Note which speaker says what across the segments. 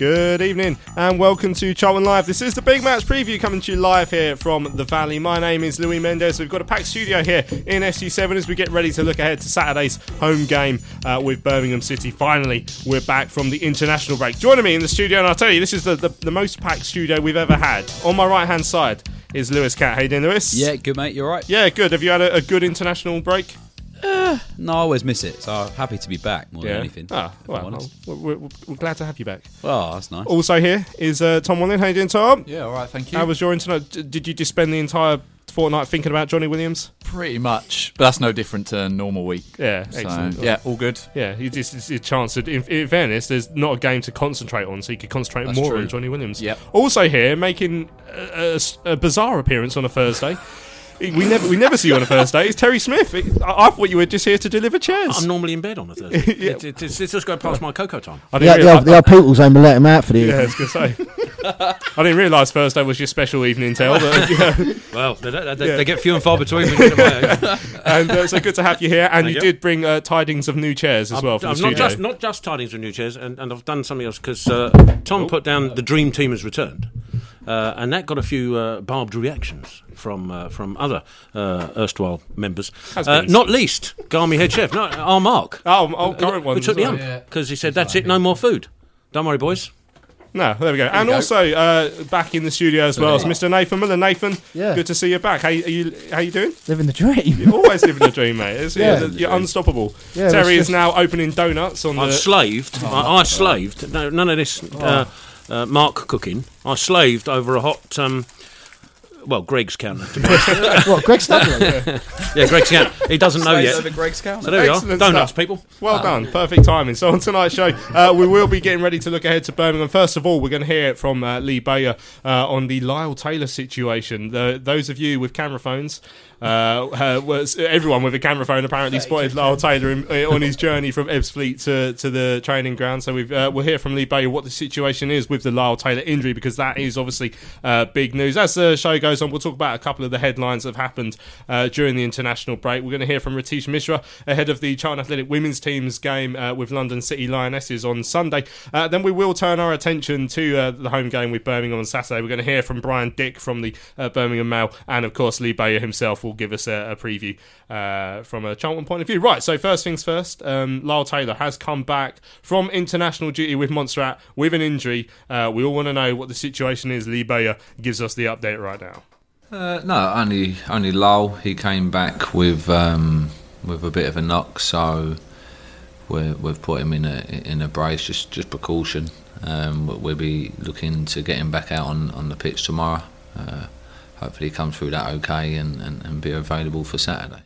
Speaker 1: Good evening and welcome to Charlton Live. This is the big match preview coming to you live here from the Valley. My name is Louis Mendes. We've got a packed studio here in SG7 as we get ready to look ahead to Saturday's home game uh, with Birmingham City. Finally, we're back from the international break. Joining me in the studio, and I'll tell you, this is the, the, the most packed studio we've ever had. On my right hand side is Lewis Cat. How you doing, Lewis?
Speaker 2: Yeah, good mate. You're right.
Speaker 1: Yeah, good. Have you had a, a good international break?
Speaker 2: No, I always miss it, so I'm happy to be back more
Speaker 1: Yeah.
Speaker 2: than anything.
Speaker 1: Ah, well, well, we're, we're, we're glad to have you back.
Speaker 2: Oh, that's nice.
Speaker 1: Also here is uh, Tom Wallen. How you doing, Tom?
Speaker 3: Yeah, all right, thank you.
Speaker 1: How was your internet? Did you just spend the entire fortnight thinking about Johnny Williams?
Speaker 3: Pretty much, but that's no different to a normal week.
Speaker 1: Yeah,
Speaker 3: So,
Speaker 1: excellent.
Speaker 3: yeah, all good.
Speaker 1: Yeah, you just it's a chance. To, in, in fairness, there's not a game to concentrate on, so you could concentrate
Speaker 3: That's
Speaker 1: more
Speaker 3: true.
Speaker 1: on Johnny Williams.
Speaker 3: Yep.
Speaker 1: Also here, making a, a- a bizarre appearance on a Thursday. we never we never see you on a Thursday. It's Terry Smith. I, I thought you were just here to deliver chairs.
Speaker 4: I'm normally in bed on a Thursday. it, it, it's, it's just going past my cocoa time.
Speaker 1: I
Speaker 5: Yeah,
Speaker 1: didn't
Speaker 5: the,
Speaker 1: realise.
Speaker 5: old, the old people's home will let him out for the
Speaker 1: yeah, I was gonna say. I didn't realise Thursday was your special evening tell. But, yeah.
Speaker 4: Well, they, they, they,
Speaker 1: Yeah.
Speaker 4: they get few and far between. when you get to my age.
Speaker 1: and uh, so good to have you here. And
Speaker 4: Thank
Speaker 1: you
Speaker 4: you.
Speaker 1: did bring uh, tidings of new chairs as well for
Speaker 4: I'm
Speaker 1: the
Speaker 4: not
Speaker 1: studio.
Speaker 4: just not just tidings of new chairs, and, and I've done something else because uh, Tom put down the dream team has returned, uh, and that got a few uh, barbed reactions from uh, from other uh, erstwhile members. Uh, not least Garmy head chef, no, our Mark,
Speaker 1: Oh, oh, current
Speaker 4: who took the
Speaker 1: as well.
Speaker 4: ump because he said that's it, no more food. Don't worry, boys.
Speaker 1: No, there we go. and also uh, back in the studio as well is Mr. Nathan Miller. Nathan,
Speaker 5: Yeah.
Speaker 1: good to see you back. How are you? How you doing?
Speaker 5: Living the dream.
Speaker 1: You're always living a dream, mate. It's,
Speaker 5: Yeah.
Speaker 1: you're, you're unstoppable.
Speaker 5: Yeah,
Speaker 1: Terry
Speaker 5: it's
Speaker 1: is now opening donuts on
Speaker 4: I
Speaker 1: the.
Speaker 4: slaved. I, I slaved. No, none of this uh, uh, Mark cooking. I slaved over a hot. Um, well, Greg's counter. To
Speaker 5: what, Greg Studley?
Speaker 4: yeah, Greg's counter. He doesn't know yet.
Speaker 3: over Greg's counter.
Speaker 4: So there we are.
Speaker 1: Excellent
Speaker 4: Donuts,
Speaker 1: stuff.
Speaker 4: people.
Speaker 1: Well done, perfect timing. So on tonight's show, uh, we will be getting ready to look ahead to Birmingham. First of all, we're going to hear from uh, Lee Bowyer uh, on the Lyle Taylor situation. The, those of you with camera phones, uh, uh, was everyone with a camera phone apparently spotted Lyle Taylor in, uh, on his journey from Ebbsfleet to, to the training ground. So we've, uh, we'll hear from Lee Bowyer what the situation is with the Lyle Taylor injury because that is obviously uh, big news. As the show goes on, we'll talk about a couple of the headlines that have happened uh, during the international break. We're going to hear from Ratish Mishra ahead of the Charlton Athletic women's team's game uh, with London City Lionesses on Sunday. Uh, then we will turn our attention to uh, the home game with Birmingham on Saturday. We're going to hear from Brian Dick from the uh, Birmingham Mail, and of course Lee Bowyer himself will give us a, a preview uh, from a Charlton point of view. Right, so first things first, um, Lyle Taylor has come back from international duty with Montserrat with an injury. Uh, we all want to know what the situation is. Lee Bowyer gives us the update right now.
Speaker 6: Uh, no, only only Lowell. He came back with um, with a bit of a knock, so we we've put him in a in a brace, just just precaution. Um, we'll be looking to get him back out on, on the pitch tomorrow. Uh, hopefully, come through that okay and, and, and be available for Saturday.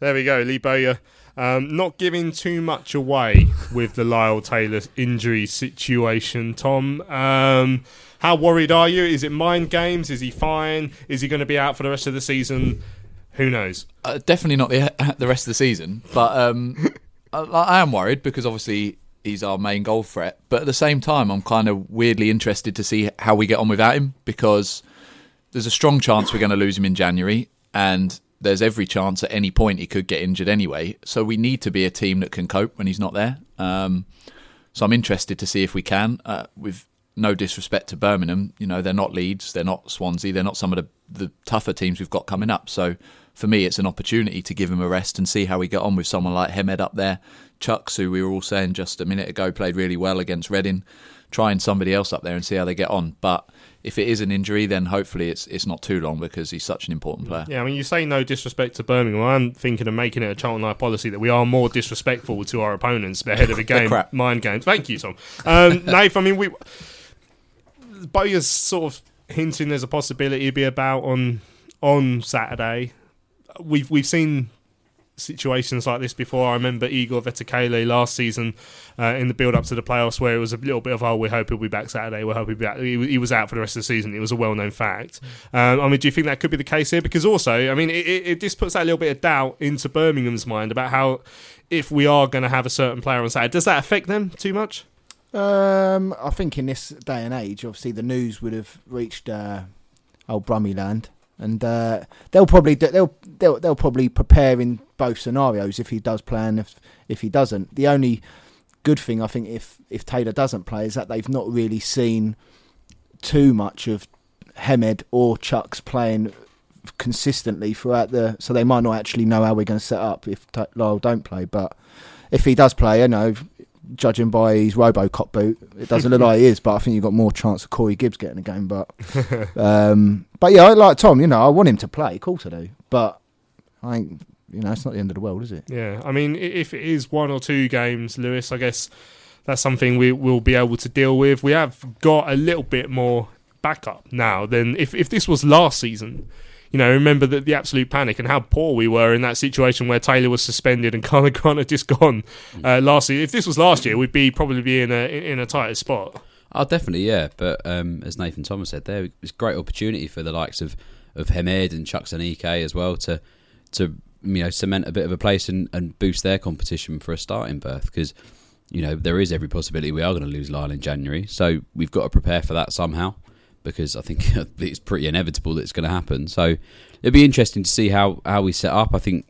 Speaker 1: There we go, Lee Bowyer. Um, not giving too much away with the Lyle Taylor injury situation, Tom. Um, how worried are you? Is it mind games? Is he fine? Is he going to be out for the rest of the season? Who knows?
Speaker 3: Uh, definitely not the the rest of the season, but um, I, I am worried because obviously he's our main goal threat. But at the same time, I'm kind of weirdly interested to see how we get on without him because there's a strong chance we're going to lose him in January, and there's every chance at any point he could get injured anyway. So we need to be a team that can cope when he's not there. Um, so I'm interested to see if we can. Uh, with no disrespect to Birmingham, you know they're not Leeds, they're not Swansea, they're not some of the, the tougher teams we've got coming up. So for me, it's an opportunity to give him a rest and see how we get on with someone like Hemed up there. Chuks, who we were all saying just a minute ago, played really well against Reading. Trying somebody else up there and see how they get on. But if it is an injury, then hopefully it's it's not too long because he's such an important player.
Speaker 1: Yeah, I mean, you say no disrespect to Birmingham. I'm thinking of making it a Charlton policy that we are more disrespectful to our opponents ahead of a game, mind games. Thank you, Tom. Um, Nath, I mean, we Bowyer's sort of hinting there's a possibility to be about on on Saturday. We've we've seen situations like this before. I remember Igor Vetokele last season uh, in the build up to the playoffs where it was a little bit of, oh, we hope he'll be back Saturday, we hope he'll be back. He, he was out for the rest of the season. It was a well known fact. Um, I mean, do you think that could be the case here? Because also, I mean, it, it, it just puts that little bit of doubt into Birmingham's mind about how if we are going to have a certain player on Saturday, does that affect them too much?
Speaker 5: Um, I think in this day and age, obviously the news would have reached uh, old Brummy land, and uh, they'll probably do- they'll they'll they'll probably prepare in both scenarios if he does play and if if he doesn't. The only good thing I think if if Taylor doesn't play is that they've not really seen too much of Hemed or Chuks playing consistently throughout the, so they might not actually know how we're going to set up if Lyle don't play. But if he does play, you know, judging by his RoboCop boot, it doesn't look like he is. But I think you've got more chance of Corey Gibbs getting a game. But um, but yeah, I like Tom. You know, I want him to play. Of course I do. But I ain't. You know, it's not the end of the world, is it?
Speaker 1: Yeah, I mean, if it is one or two games, Lewis, I guess that's something we will be able to deal with. We have got a little bit more backup now than if if this was last season. You know, remember the, the absolute panic and how poor we were in that situation where Taylor was suspended and kind of kind of just gone uh, last year. If this was last year, we'd be probably be in a in a tighter spot.
Speaker 2: Oh, definitely, yeah. But um, as Nathan Thomas said, there it's a great opportunity for the likes of of Hemed and Chuks Aneke as well to to you know cement a bit of a place and, and boost their competition for a starting berth because you know there is every possibility we are going to lose Lyle in January, so we've got to prepare for that somehow because I think it's pretty inevitable that it's going to happen. So it'll be interesting to see how how we set up. I think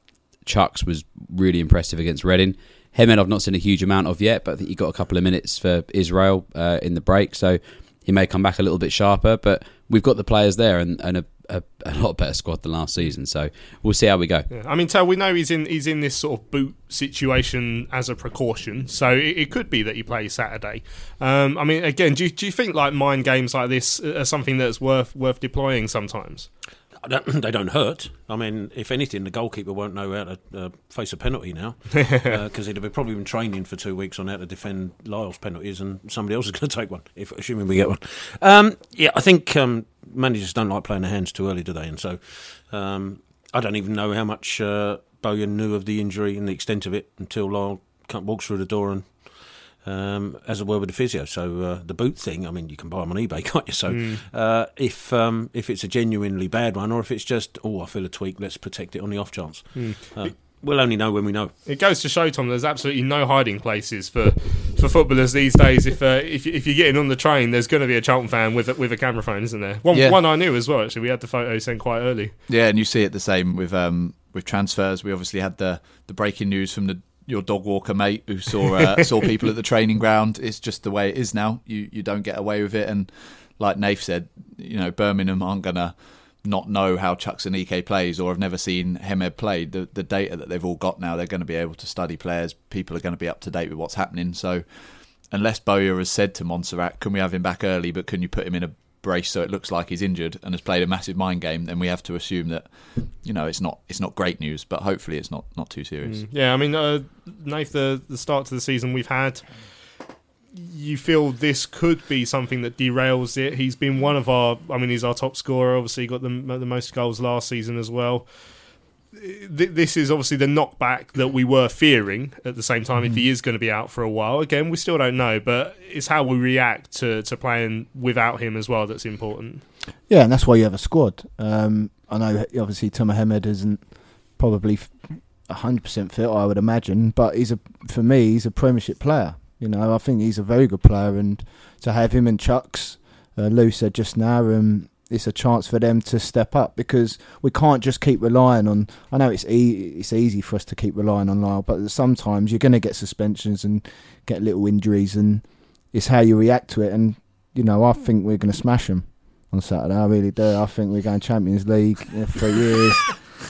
Speaker 2: Chuks was really impressive against Reading. Hemed I've not seen a huge amount of yet, but I think he got a couple of minutes for Israel uh, in the break, so he may come back a little bit sharper. But we've got the players there and, and a, a, a lot better squad than last season, so we'll see how we go.
Speaker 1: Yeah. I mean, Tel, we know he's in he's in this sort of boot situation as a precaution, so it, it could be that he plays Saturday. Um, I mean, again, do you, do you think like mind games like this are something that's worth worth deploying sometimes?
Speaker 4: I don't- they don't hurt. I mean, if anything, the goalkeeper won't know how to uh, face a penalty now because he'd have probably been training for two weeks on how to defend Lyle's penalties, and somebody else is going to take one, if assuming we get one. Um, yeah, I think um, managers don't like playing their hands too early, do they? And so um, I don't even know how much uh, Bowyer knew of the injury and the extent of it until Lyle walks through the door and um, as a word with the physio. So uh, the boot thing, I mean, you can buy them on eBay, can't you? So uh, if um, if it's a genuinely bad one, or if it's just oh, I feel a tweak, let's protect it on the off chance. Uh, we'll only know when we know.
Speaker 1: It goes to show, Tom, there's absolutely no hiding places for, for footballers these days. If uh, if if you're getting on the train, there's going to be a Charlton fan with a, with a camera phone, isn't there? One
Speaker 7: Yeah.
Speaker 1: one I knew as well. Actually, we had the photo sent quite early.
Speaker 7: Yeah, and you see it the same with um, with transfers. We obviously had the the breaking news from the your dog walker mate who saw uh, saw people at the training ground. It's just the way it is now. You you don't get away with it, and like Nath said, you know Birmingham aren't gonna not know how Chuks Aneke plays or have never seen Hemed play. The the data that they've all got now, they're going to be able to study players. People are going to be up to date with what's happening. So unless Bowyer has said to Montserrat, "Can we have him back early, but can you put him in a brace so it looks like he's injured and has played a massive mind game?" Then we have to assume that you know it's not it's not great news, but hopefully it's not not too serious.
Speaker 1: Yeah, I mean, uh, the, the start to the season we've had, you feel this could be something that derails it. He's been one of our, I mean, he's our top scorer. Obviously, he got the, the most goals last season as well. This is obviously the knockback that we were fearing at the same time. If he is going to be out for a while, again, we still don't know, but it's how we react to, to playing without him as well that's important.
Speaker 5: Yeah, and that's why you have a squad. Um, I know obviously Tomer Hemed isn't probably hundred percent fit, I would imagine, but he's a for me he's a Premiership player. You know, I think he's a very good player, and to have him and Chuks, uh, Lou said just now, um, it's a chance for them to step up because we can't just keep relying on. I know it's e- it's easy for us to keep relying on Lyle, but sometimes you're going to get suspensions and get little injuries, and it's how you react to it. And you know, I think we're going to smash them on Saturday. I really do. I think we're going Champions League for years.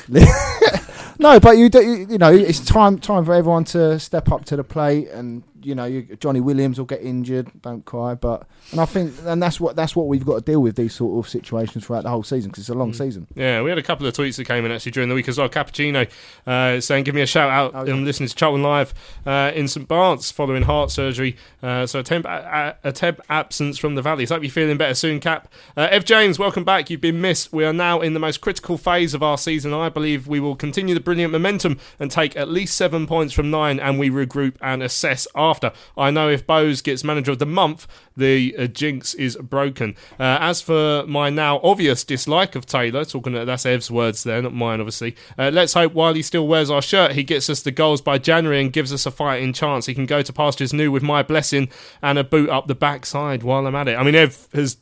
Speaker 5: no, but you, do, you you know it's time time for everyone to step up to the plate, and you know you, Johnny Williams will get injured. Don't cry, but and I think and that's what that's what we've got to deal with these sort of situations throughout the whole season because it's a long season.
Speaker 1: Yeah, we had a couple of tweets that came in actually during the week as well. Cappuccino uh, saying, "Give me a shout out.
Speaker 5: Oh, yeah.
Speaker 1: I'm listening to Charlton Live uh, in St Bart's following heart surgery. Uh, so a temp, a, a temp absence from the Valley. Valleys. Hope you're feeling better soon, Cap. Uh, Ev James, welcome back. You've been missed. We are now in the most critical phase of our season. I believe we will continue the brilliant momentum and take at least seven points from nine, and we regroup and assess after. I know if Bose gets manager of the month, the uh, jinx is broken. Uh, as for my now obvious dislike of Taylor, talking that's Ev's words there, not mine, obviously. Uh, let's hope while he still wears our shirt, he gets us the goals by January and gives us a fighting chance. He can go to pastures new with my blessing and a boot up the backside while I'm at it. I mean, Ev has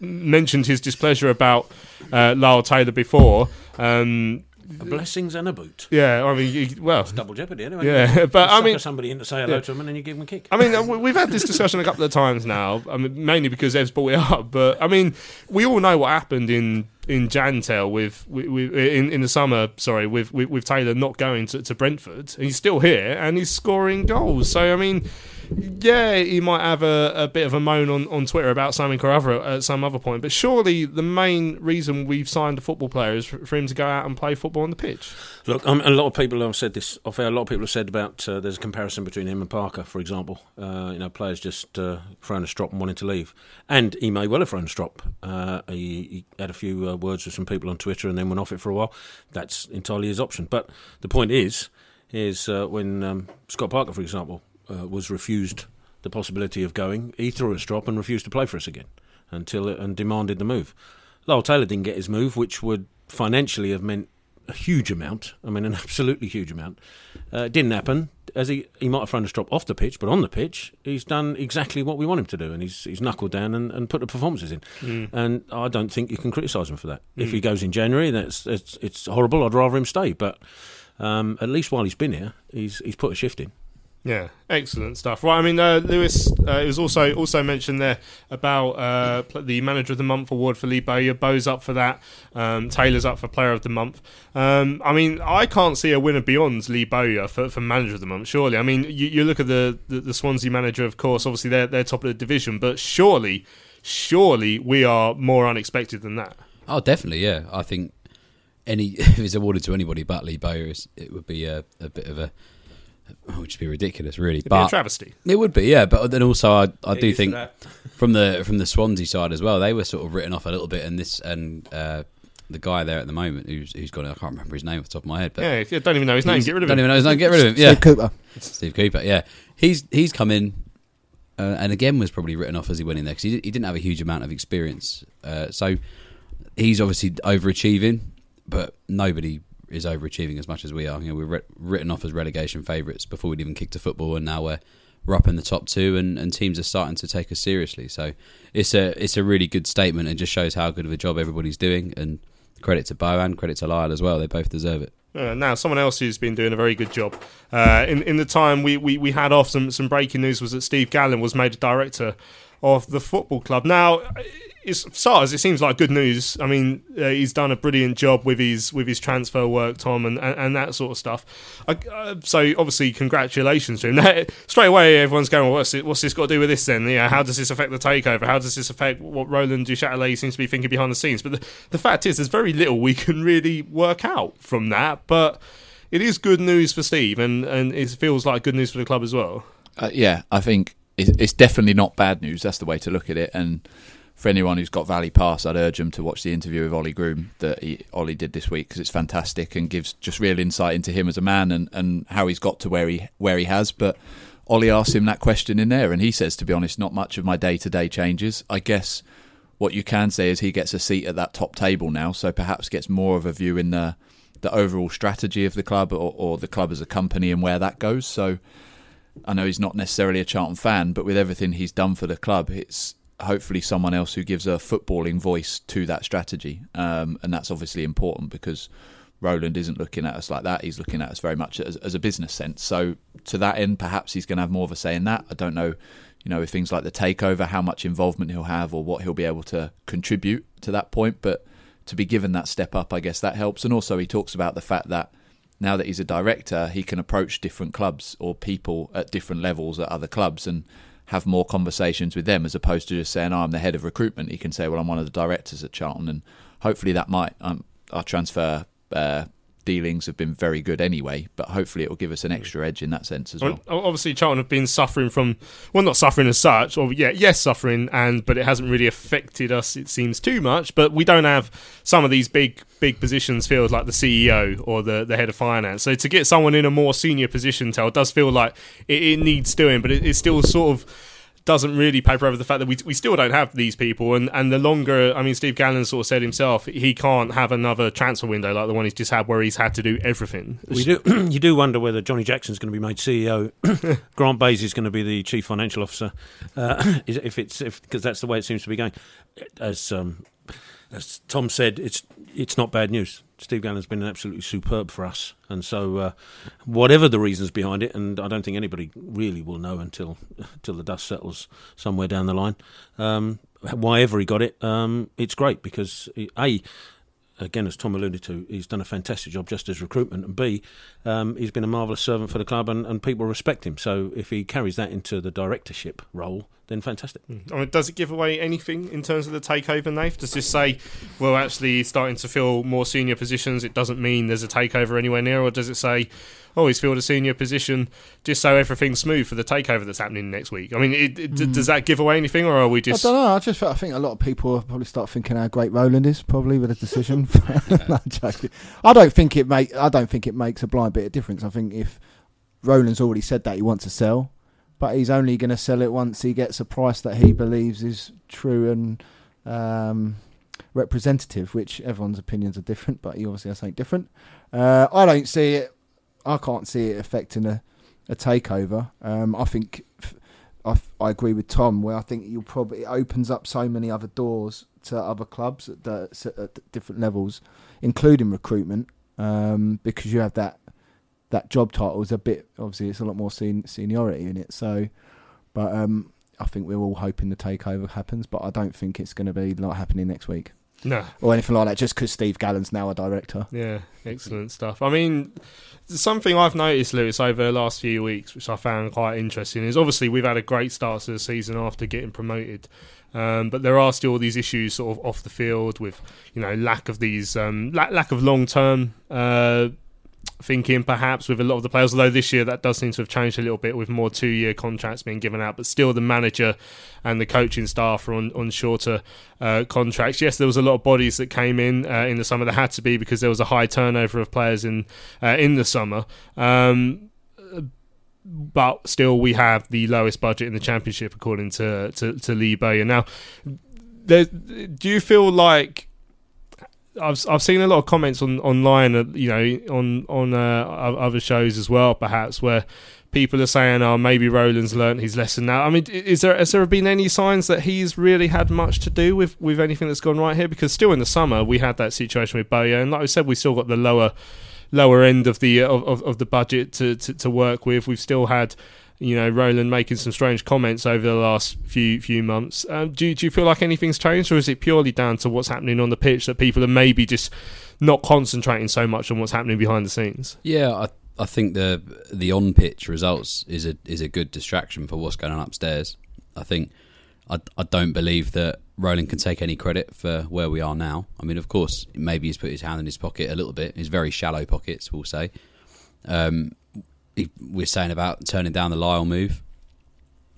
Speaker 1: mentioned his displeasure about uh, Lyle Taylor before. Um,
Speaker 4: A blessings and a boot.
Speaker 1: yeah, I mean, you- well,
Speaker 4: Double jeopardy, anyway.
Speaker 1: Yeah, but I mean-
Speaker 4: somebody in to say hello
Speaker 1: Yeah.
Speaker 4: to them, and then you give them a kick.
Speaker 1: I mean, uh, we- we've had this discussion a couple of times now. I mean, mainly because Ev's brought it up. But I mean, we all know what happened in in Jantel with, with, with in in the summer. Sorry, with with, with Taylor not going to, to Brentford. And he's still here and he's scoring goals. So I mean. Yeah, he might have a, a bit of a moan on, on Twitter about something or at some other point, but surely the main reason we've signed a football player is for, him to go out and play football on the pitch.
Speaker 4: Look, um, a lot of people have said this off air. A lot of people have said about uh, there's a comparison between him and Parker, for example. Uh, you know, players just uh, a strop and wanting to leave, and he may well have thrown a strop. Uh, he, he had a few uh, words with some people on Twitter and then went off it for a while. That's entirely his option. But the point is, is uh, when um, Scott Parker, for example, uh, was refused the possibility of going, he threw a strop and refused to play for us again until and demanded the move. Lyle Taylor didn't get his move, which would financially have meant a huge amount. I mean, an absolutely huge amount. Uh, it didn't happen. As he, he might have thrown a strop off the pitch, but on the pitch, he's done exactly what we want him to do, and he's he's knuckled down and, and put the performances in. And I don't think you can criticise him for that. If he goes in January, that's it's, it's horrible. I'd rather him stay, but um, at least while he's been here, he's he's put a shift in.
Speaker 1: Yeah, excellent stuff. Right, I mean, uh, Lewis, uh, it was also also mentioned there about uh, the Manager of the Month award for Lee Bowyer. Bo's up for that. Um, Taylor's up for Player of the Month. Um, I mean, I can't see a winner beyond Lee Bowyer for, for Manager of the Month. Surely, I mean, you, you look at the, the the Swansea manager, of course. Obviously, they're they're top of the division, but surely, surely we are more unexpected than that.
Speaker 2: Oh, definitely, yeah. I think any if it's awarded to anybody but Lee Bowyer, it would be a, a bit of a it would just be ridiculous, really.
Speaker 1: It'd be
Speaker 2: but
Speaker 1: a travesty.
Speaker 2: It would be, yeah. But then also, I, I do think from the from the Swansea side as well, they were sort of written off a little bit, and this and uh, the guy there at the moment who's who's got I can't remember his name off the top of my head, but
Speaker 1: Yeah, yeah, don't even know his name. Get rid of
Speaker 2: don't
Speaker 1: him.
Speaker 2: even know his name. Get rid of him. Yeah,
Speaker 5: Steve Cooper.
Speaker 2: Steve Cooper. Yeah, he's he's come in, uh, and again was probably written off as he went in there because he, he didn't have a huge amount of experience. Uh, so he's obviously overachieving, but nobody is overachieving as much as we are. You know, we're writ- written off as relegation favourites before we'd even kicked a football, and now we're we're up in the top two, and, and teams are starting to take us seriously. So it's a it's a really good statement, and just shows how good of a job everybody's doing. And credit to Bo and credit to Lyle as well; they both deserve it.
Speaker 1: Uh, now, someone else who's been doing a very good job. Uh, in in the time we, we, we had off, some, some breaking news was that Steve Gallen was made a director of the football club. Now, it's SARS. It seems like good news. I mean, uh, he's done a brilliant job with his with his transfer work, Tom, and, and, and that sort of stuff. I, uh, so, obviously, congratulations to him. Straight away, everyone's going, well, what's, what's this got to do with this then? How does this affect the takeover? How does this affect what Roland Duchâtelet seems to be thinking behind the scenes? But the, the fact is, there's very little we can really work out from that. But it is good news for Steve, and, and it feels like good news for the club as well.
Speaker 3: Uh, yeah, I think it's, it's definitely not bad news. That's the way to look at it. And for anyone who's got Valley Pass, I'd urge them to watch the interview with Ollie Groom that he, Ollie did this week because it's fantastic and gives just real insight into him as a man and, and how he's got to where he where he has. But Ollie asked him that question in there, and he says, to be honest, not much of my day to day changes. I guess what you can say is he gets a seat at that top table now, so perhaps gets more of a view in the the overall strategy of the club or, or the club as a company and where that goes. So I know he's not necessarily a Charlton fan, but with everything he's done for the club, it's hopefully someone else who gives a footballing voice to that strategy, um, and that's obviously important because Roland isn't looking at us like that. He's looking at us very much as, as a business sense. So to that end, perhaps he's going to have more of a say in that. I don't know, you know, with things like the takeover, how much involvement he'll have or what he'll be able to contribute to that point, but
Speaker 7: to be given that step up, I guess that helps. And also, he talks about the fact that now that he's a director, he can approach different clubs or people at different levels at other clubs and have more conversations with them as opposed to just saying, oh, I'm the head of recruitment. He can say, well, I'm one of the directors at Charlton. And hopefully that might, um, our transfer uh, dealings have been very good anyway, but hopefully it will give us an hmm. extra edge in that sense as well.
Speaker 1: Obviously, Charlton have been suffering from, well, not suffering as such, or yeah, yes, suffering, and but it hasn't really affected us. It seems too much, but we don't have some of these big, big positions filled like the CEO or the the head of finance. So to get someone in a more senior position, tell does feel like it, it needs doing, but it, it's still sort of doesn't really paper over the fact that we, we still don't have these people and, and the longer I mean Steve Gallen sort of said himself he can't have another transfer window like the one he's just had where he's had to do everything
Speaker 4: We do, you do wonder whether Johnny Jackson's going to be made CEO. Grant Bays is going to be the chief financial officer. Uh, if it's if because that's the way it seems to be going. As um, as Tom said, it's it's not bad news. Steve Gallen's been absolutely superb for us, and so uh, whatever the reasons behind it, and I don't think anybody really will know until until the dust settles somewhere down the line. Um, why ever he got it, um, it's great because a again, as Tom alluded to, he's done a fantastic job just as recruitment, and B, um, he's been a marvellous servant for the club, and, and people respect him. So if he carries that into the directorship role, then fantastic. Mm.
Speaker 1: I mean, does it give away anything in terms of the takeover, Nate? Does this say, well, actually, starting to fill more senior positions? It doesn't mean there's a takeover anywhere near, or does it say, oh, he's filled a senior position just so everything's smooth for the takeover that's happening next week? I mean, it, it, d- does mm. that give away anything, or are we just?
Speaker 5: I don't know. I just I think a lot of people will probably start thinking how great Roland is, probably with a decision. No, I'm. I don't think it make. I don't think it makes a blind bit of difference. I think if Roland's already said that he wants to sell, but he's only going to sell it once he gets a price that he believes is true and um, representative. Which everyone's opinions are different, but he obviously has something different. Uh, I don't see it. I can't see it affecting a, a takeover. Um, I think I agree with Tom where I think you'll probably it opens up so many other doors to other clubs at, the, at different levels, including recruitment, um, because you have that that job title is a bit obviously it's a lot more sen- seniority in it. So, but um, I think we're all hoping the takeover happens, but I don't think it's going to be like happening next week
Speaker 1: No.
Speaker 5: or anything like that. Just because Steve Gallen's now a director.
Speaker 1: Yeah, excellent stuff. I mean, something I've noticed, Lewis, over the last few weeks, which I found quite interesting, is obviously we've had a great start to the season after getting promoted. Um, but there are still these issues sort of off the field with, you know, lack of these, um, lack, lack of long term uh, thinking perhaps with a lot of the players. Although this year that does seem to have changed a little bit with more two year contracts being given out, but still the manager and the coaching staff are on, on shorter uh, contracts. Yes, there was a lot of bodies that came in uh, in the summer. that had to be because there was a high turnover of players in uh, in the summer. Um, but still, we have the lowest budget in the championship according to to, to Lee Bowyer. Now, there, do you feel like I've I've seen a lot of comments on online, uh, you know, on on uh, other shows as well, perhaps where people are saying, "Oh, maybe Roland's learnt his lesson now." I mean, is there has there been any signs that he's really had much to do with with anything that's gone right here? Because still in the summer we had that situation with Bowyer, and like I said, we still got the lower lower end of the of, of, of the budget to, to to work with. We've still had. You know, Roland making some strange comments over the last few few months. Um, do, do you feel like anything's changed, or is it purely down to what's happening on the pitch that people are maybe just not concentrating so much on what's happening behind the scenes?
Speaker 2: Yeah, I I think the the on pitch results is a is a good distraction for what's going on upstairs. I think I I don't believe that Roland can take any credit for where we are now. I mean, of course, maybe he's put his hand in his pocket a little bit. His very shallow pockets, we'll say. Um, we're saying about turning down the Lyle move,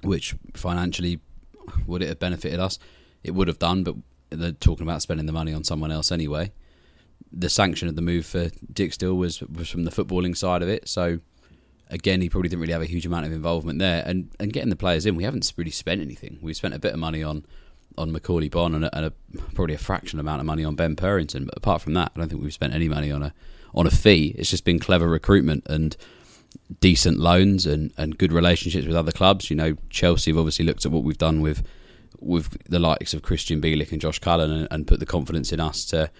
Speaker 2: which financially would it have benefited us? It would have done, but they're talking about spending the money on someone else anyway the sanction of the move for Dijksteel was was from the footballing side of it. So again, he probably didn't really have a huge amount of involvement there. And and getting the players in, we haven't really spent anything. We spent a bit of money on on Macauley Bonne and, a, and a, probably a fraction amount of money on Ben Purrington. But apart from that, I don't think we've spent any money on a on a fee. It's just been clever recruitment and decent loans and, and good relationships with other clubs. You know, Chelsea have obviously looked at what we've done with with the likes of Krystian Bielik and Josh Cullen and, and put the confidence in us to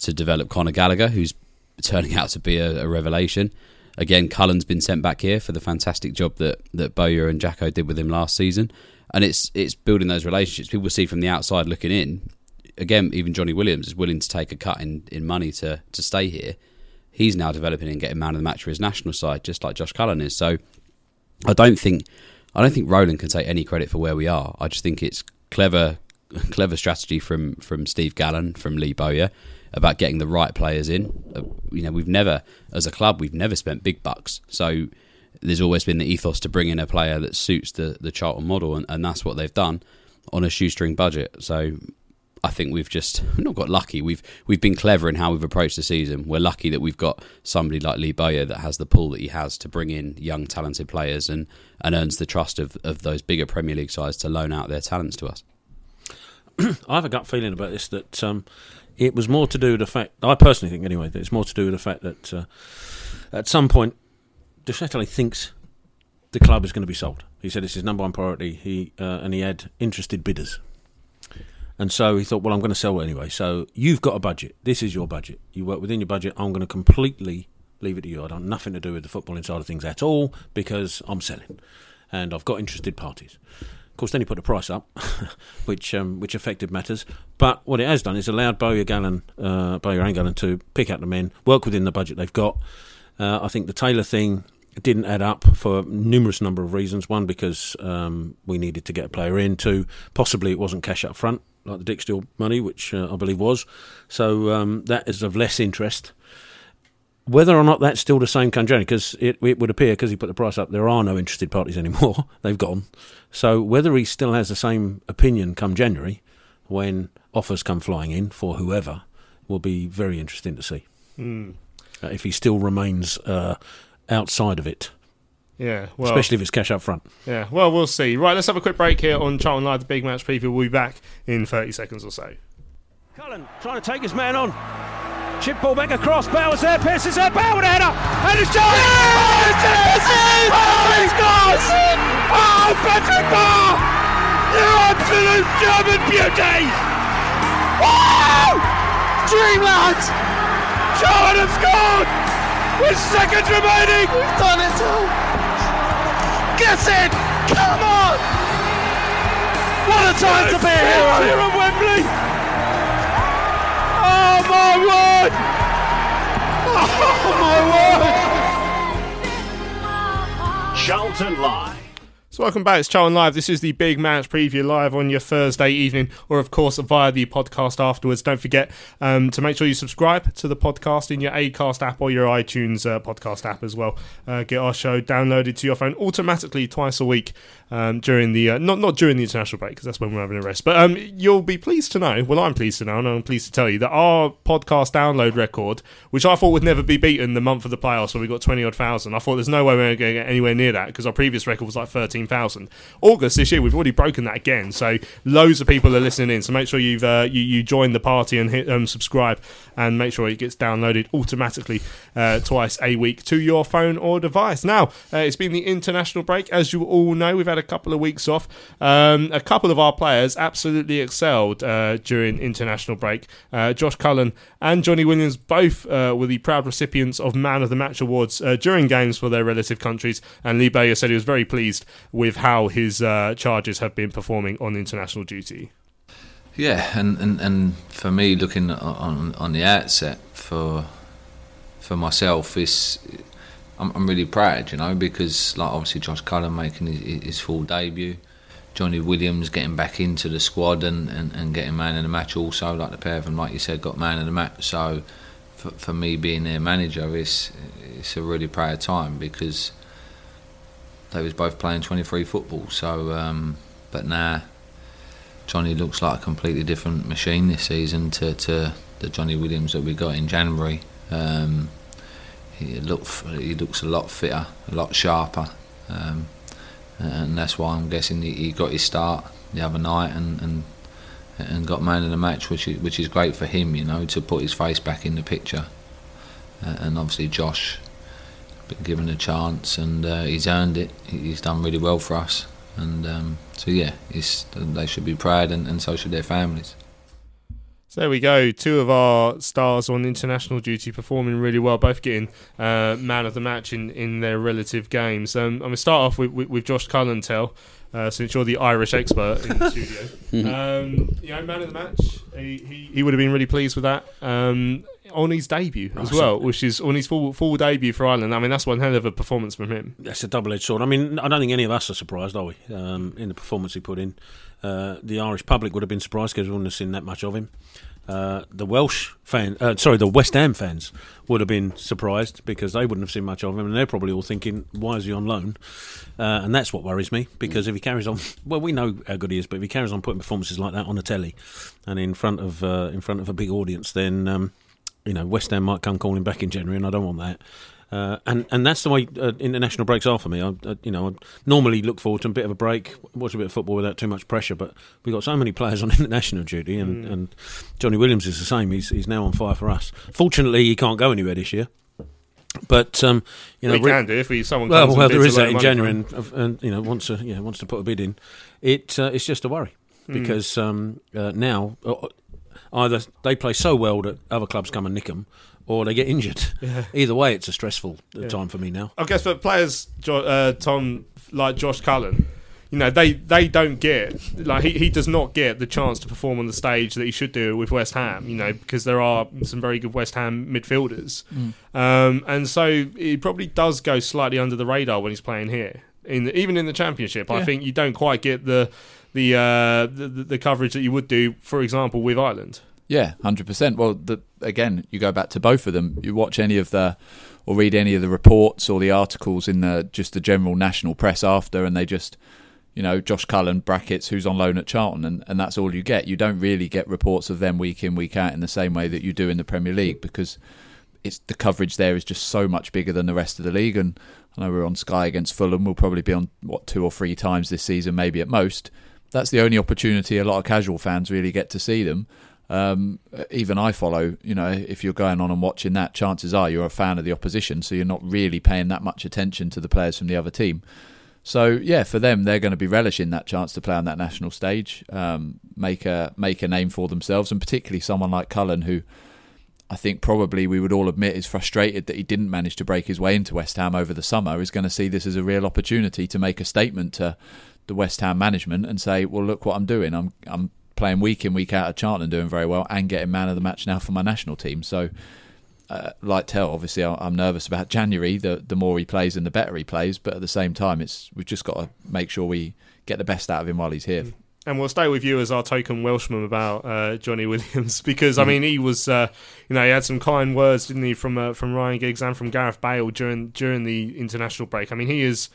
Speaker 2: to develop Conor Gallagher, who's turning out to be a, a revelation. Again, Cullen's been sent back here for the fantastic job that that Bowyer and Jacko did with him last season, and it's it's building those relationships. People see from the outside looking in, again, even Johnny Williams is willing to take a cut in, in money to to stay here. He's now developing and getting man of the match for his national side, just like Josh Cullen is. So I don't think I don't think Roland can take any credit for where we are. I just think it's clever clever strategy from from Steve Gallen from Lee Bowyer about getting the right players in. Uh, you know, we've never as a club we've never spent big bucks, so there's always been the ethos to bring in a player that suits the the Charlton model, and, and that's what they've done on a shoestring budget. So I think we've just not got lucky. We've we've been clever in how we've approached the season. We're lucky that we've got somebody like Lee Bowyer that has the pull that he has to bring in young, talented players and, and earns the trust of, of those bigger Premier League sides to loan out their talents to us.
Speaker 4: I have a gut feeling about this that um, it was more to do with the fact. I personally think, anyway, that it's more to do with the fact that uh, at some point, De thinks the club is going to be sold. He said it's his number one priority. He uh, and he had interested bidders, and so he thought, well, I'm going to sell anyway. So you've got a budget. This is your budget. You work within your budget. I'm going to completely leave it to you. I don't nothing to do with the footballing side of things at all because I'm selling, and I've got interested parties. Of course, then he put the price up, which um, which affected matters. But what it has done is allowed Bowyer Gallen, uh, Bowyer and Gallen to pick out the men, work within the budget they've got. Uh, I think the Taylor thing didn't add up for numerous number of reasons. One, because um, we needed to get a player in. Two, possibly it wasn't cash up front like the Dijksteel money, which uh, I believe was. So um, that is of less interest. Whether or not that's still the same come January, because it, it would appear because he put the price up, there are no interested parties anymore. They've gone. So whether he still has the same opinion come January, when offers come flying in for whoever, will be very interesting to see.
Speaker 1: Mm.
Speaker 4: Uh, if he still remains uh, outside of it.
Speaker 1: Yeah, well,
Speaker 4: especially if it's cash up front.
Speaker 1: Yeah, well, we'll see. Right, let's have a quick break here on Charlton Live, the big match preview. We'll be back in 30 seconds or so.
Speaker 8: Cullen trying to take his man on. Chip ball back across. Bowers there. Pierces there. Bowyer with a header. And it's John. Yes! Yes! Yes! Oh, he's scores! Oh, Patrick Bauer! You absolute German beauty! Wow! Dreamland! Charlton have scored! With seconds remaining! We've done it all! Get in! Come on! What a time to be a hero! Here at Wembley! Oh my word! Oh my word!
Speaker 9: Charlton Live.
Speaker 1: So welcome back. It's Charlton Live. This is the big match preview live on your Thursday evening, or of course via the podcast afterwards. Don't forget um, to make sure you subscribe to the podcast in your Acast app or your iTunes uh, podcast app as well. Uh, get our show downloaded to your phone automatically twice a week um, during the uh, not not during the international break because that's when we're having a rest. But um, you'll be pleased to know. Well, I'm pleased to know, and I'm pleased to tell you that our podcast download record, which I thought would never be beaten the month of the playoffs when we got twenty odd thousand, I thought there's no way we're going to get anywhere near that because our previous record was like thirteen August this year, we've already broken that again. So loads of people are listening in. So make sure you've uh, you you join the party and hit um, subscribe, and make sure it gets downloaded automatically uh, twice a week to your phone or device. Now uh, it's been the international break, as you all know. We've had a couple of weeks off. Um, a couple of our players absolutely excelled uh, during international break. Uh, Josh Cullen and Johnny Williams both uh, were the proud recipients of Man of the Match awards during games for their relative countries. And Lee Bowyer said he was very pleased with how his uh, charges have been performing on international duty.
Speaker 6: Yeah, and, and, and for me, looking on on the outset for for myself, is I'm, I'm really proud, you know, because like obviously Josh Cullen making his, his full debut, Johnny Williams getting back into the squad and, and, and getting man of the match also, like the pair of them, like you said, got man of the match. So for, for me being their manager, it's it's a really proud time because they was both playing 23 football. So, um, but now Johnny looks like a completely different machine this season to, to the Johnny Williams that we got in January. Um, he look he looks a lot fitter, a lot sharper, um, and that's why I'm guessing he, got his start the other night and, and and got man of the match, which is, which is great for him, you know, to put his face back in the picture. Uh, and obviously Josh been given a chance and uh, he's earned it. He's done really well for us, and um, so yeah, they should be proud, and, and so should their families.
Speaker 1: So there we go. Two of our stars on international duty performing really well, both getting uh, man of the match in, in their relative games. Um, I'm going to start off with, with, with Josh Cullen, Tell, uh, since you're the Irish expert in the studio. Um, you know, man of the match, he, he, he would have been really pleased with that. Um, on his debut as well,
Speaker 4: so-
Speaker 1: which is on his full full debut for Ireland. I mean, that's one hell of a performance from him.
Speaker 4: That's a double-edged sword. I mean, I don't think any of us are surprised, are we? Um, in the performance he put in, uh, the Irish public would have been surprised because we wouldn't have seen that much of him. Uh, the Welsh fan, uh, sorry, the West Ham fans would have been surprised because they wouldn't have seen much of him, and they're probably all thinking, "Why is he on loan?" Uh, and that's what worries me because if he carries on, well, we know how good he is, but if he carries on putting performances like that on the telly and in front of uh, in front of a big audience, then um, you know West Ham might come calling back in January, and I don't want that. Uh, and and that's the way uh, international breaks are for me. I, I you know I normally look forward to a bit of a break, watch a bit of football without too much pressure. But we've got so many players on international duty, and,
Speaker 1: Mm.
Speaker 4: and Johnny Williams is the same. He's he's now on fire for us. Fortunately, he can't go anywhere this year. But um, you know,
Speaker 1: we
Speaker 4: re-
Speaker 1: can do if we, someone
Speaker 4: well,
Speaker 1: comes
Speaker 4: well,
Speaker 1: and
Speaker 4: there is that in
Speaker 1: of money for
Speaker 4: January, and, and you know wants to yeah wants to put a bid in. It uh, it's just a worry
Speaker 1: Hmm.
Speaker 4: because um, uh, now uh, either they play so well that other clubs come and nick them, or they get injured.
Speaker 1: Yeah.
Speaker 4: Either way, it's a stressful uh,
Speaker 1: Yeah.
Speaker 4: time for me now.
Speaker 1: I guess for players, jo- uh, Tom, like Josh Cullen, you know, they, they don't get like he, he does not get the chance to perform on the stage that he should do with West Ham. You know, because there are some very good West Ham midfielders,
Speaker 3: Mm.
Speaker 1: um, and so he probably does go slightly under the radar when he's playing here. In the, even in the Championship, I think you don't quite get the the, uh, the the coverage that you would do, for example, with Ireland.
Speaker 3: Yeah, hundred percent. Well, the, again, you go back to both of them. You watch any of the, or read any of the reports or the articles in the just the general national press after, and they just, you know, Josh Cullen brackets who's on loan at Charlton, and, and that's all you get. You don't really get reports of them week in week out in the same way that you do in the Premier League because it's the coverage there is just so much bigger than the rest of the league. And I know we're on Sky against Fulham. We'll probably be on what two or three times this season, maybe at most. That's the only opportunity a lot of casual fans really get to see them. Um, even I follow. You know, if you're going on and watching that, chances are you're a fan of the opposition, so you're not really paying that much attention to the players from the other team. So yeah, for them, they're going to be relishing that chance to play on that national stage, um, make a make a name for themselves, and particularly someone like Cullen, who I think probably we would all admit is frustrated that he didn't manage to break his way into West Ham over the summer, is going to see this as a real opportunity to make a statement to the West Ham management and say, "Well, look what I'm doing. I'm I'm playing week in week out at Charlton, doing very well, and getting man of the match now for my national team." So. Uh, like Tell, obviously, I'm nervous about January. The the more he plays and the better he plays, but at the same time, it's we've just got to make sure we get the best out of him while he's here.
Speaker 1: And we'll stay with you as our token Welshman about uh, Johnny Williams because I mean he was, uh, you know, he had some kind words, didn't he, from uh, from Ryan Giggs and from Gareth Bale during during the international break. I mean he is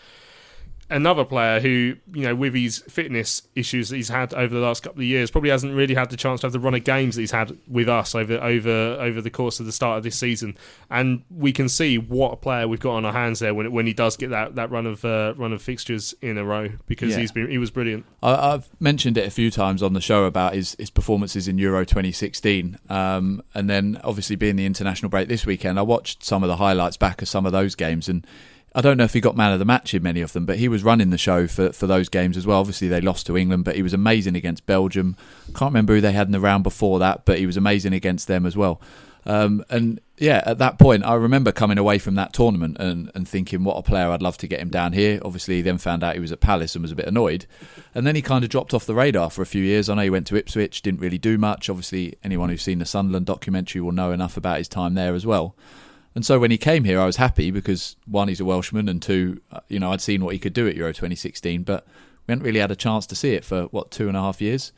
Speaker 1: another player who, you know, with his fitness issues that he's had over the last couple of years, probably hasn't really had the chance to have the run of games that he's had with us over over over the course of the start of this season. And we can see what a player we've got on our hands there when when he does get that, that run of uh, run of fixtures in a row because
Speaker 3: Yeah.
Speaker 1: he's been he was brilliant.
Speaker 3: I, I've mentioned it a few times on the show about his, his performances in Euro 2016, um, and then obviously being the international break this weekend, I watched some of the highlights back of some of those games, and I don't know if he got man of the match in many of them, but he was running the show for, for those games as well. Obviously, they lost to England, but he was amazing against Belgium. Can't remember who they had in the round before that, but he was amazing against them as well. Um, and yeah, at that point, I remember coming away from that tournament and, and thinking, what a player! I'd love to get him down here. Obviously, he then found out he was at Palace and was a bit annoyed, and then he kind of dropped off the radar for a few years. I know he went to Ipswich, didn't really do much. Obviously, anyone who's seen the Sunderland documentary will know enough about his time there as well. And so when he came here, I was happy because one, he's a Welshman, and two, uh, you know, I'd seen what he could do at Euro 2016, but we hadn't really had a chance to see it for what two and a half years.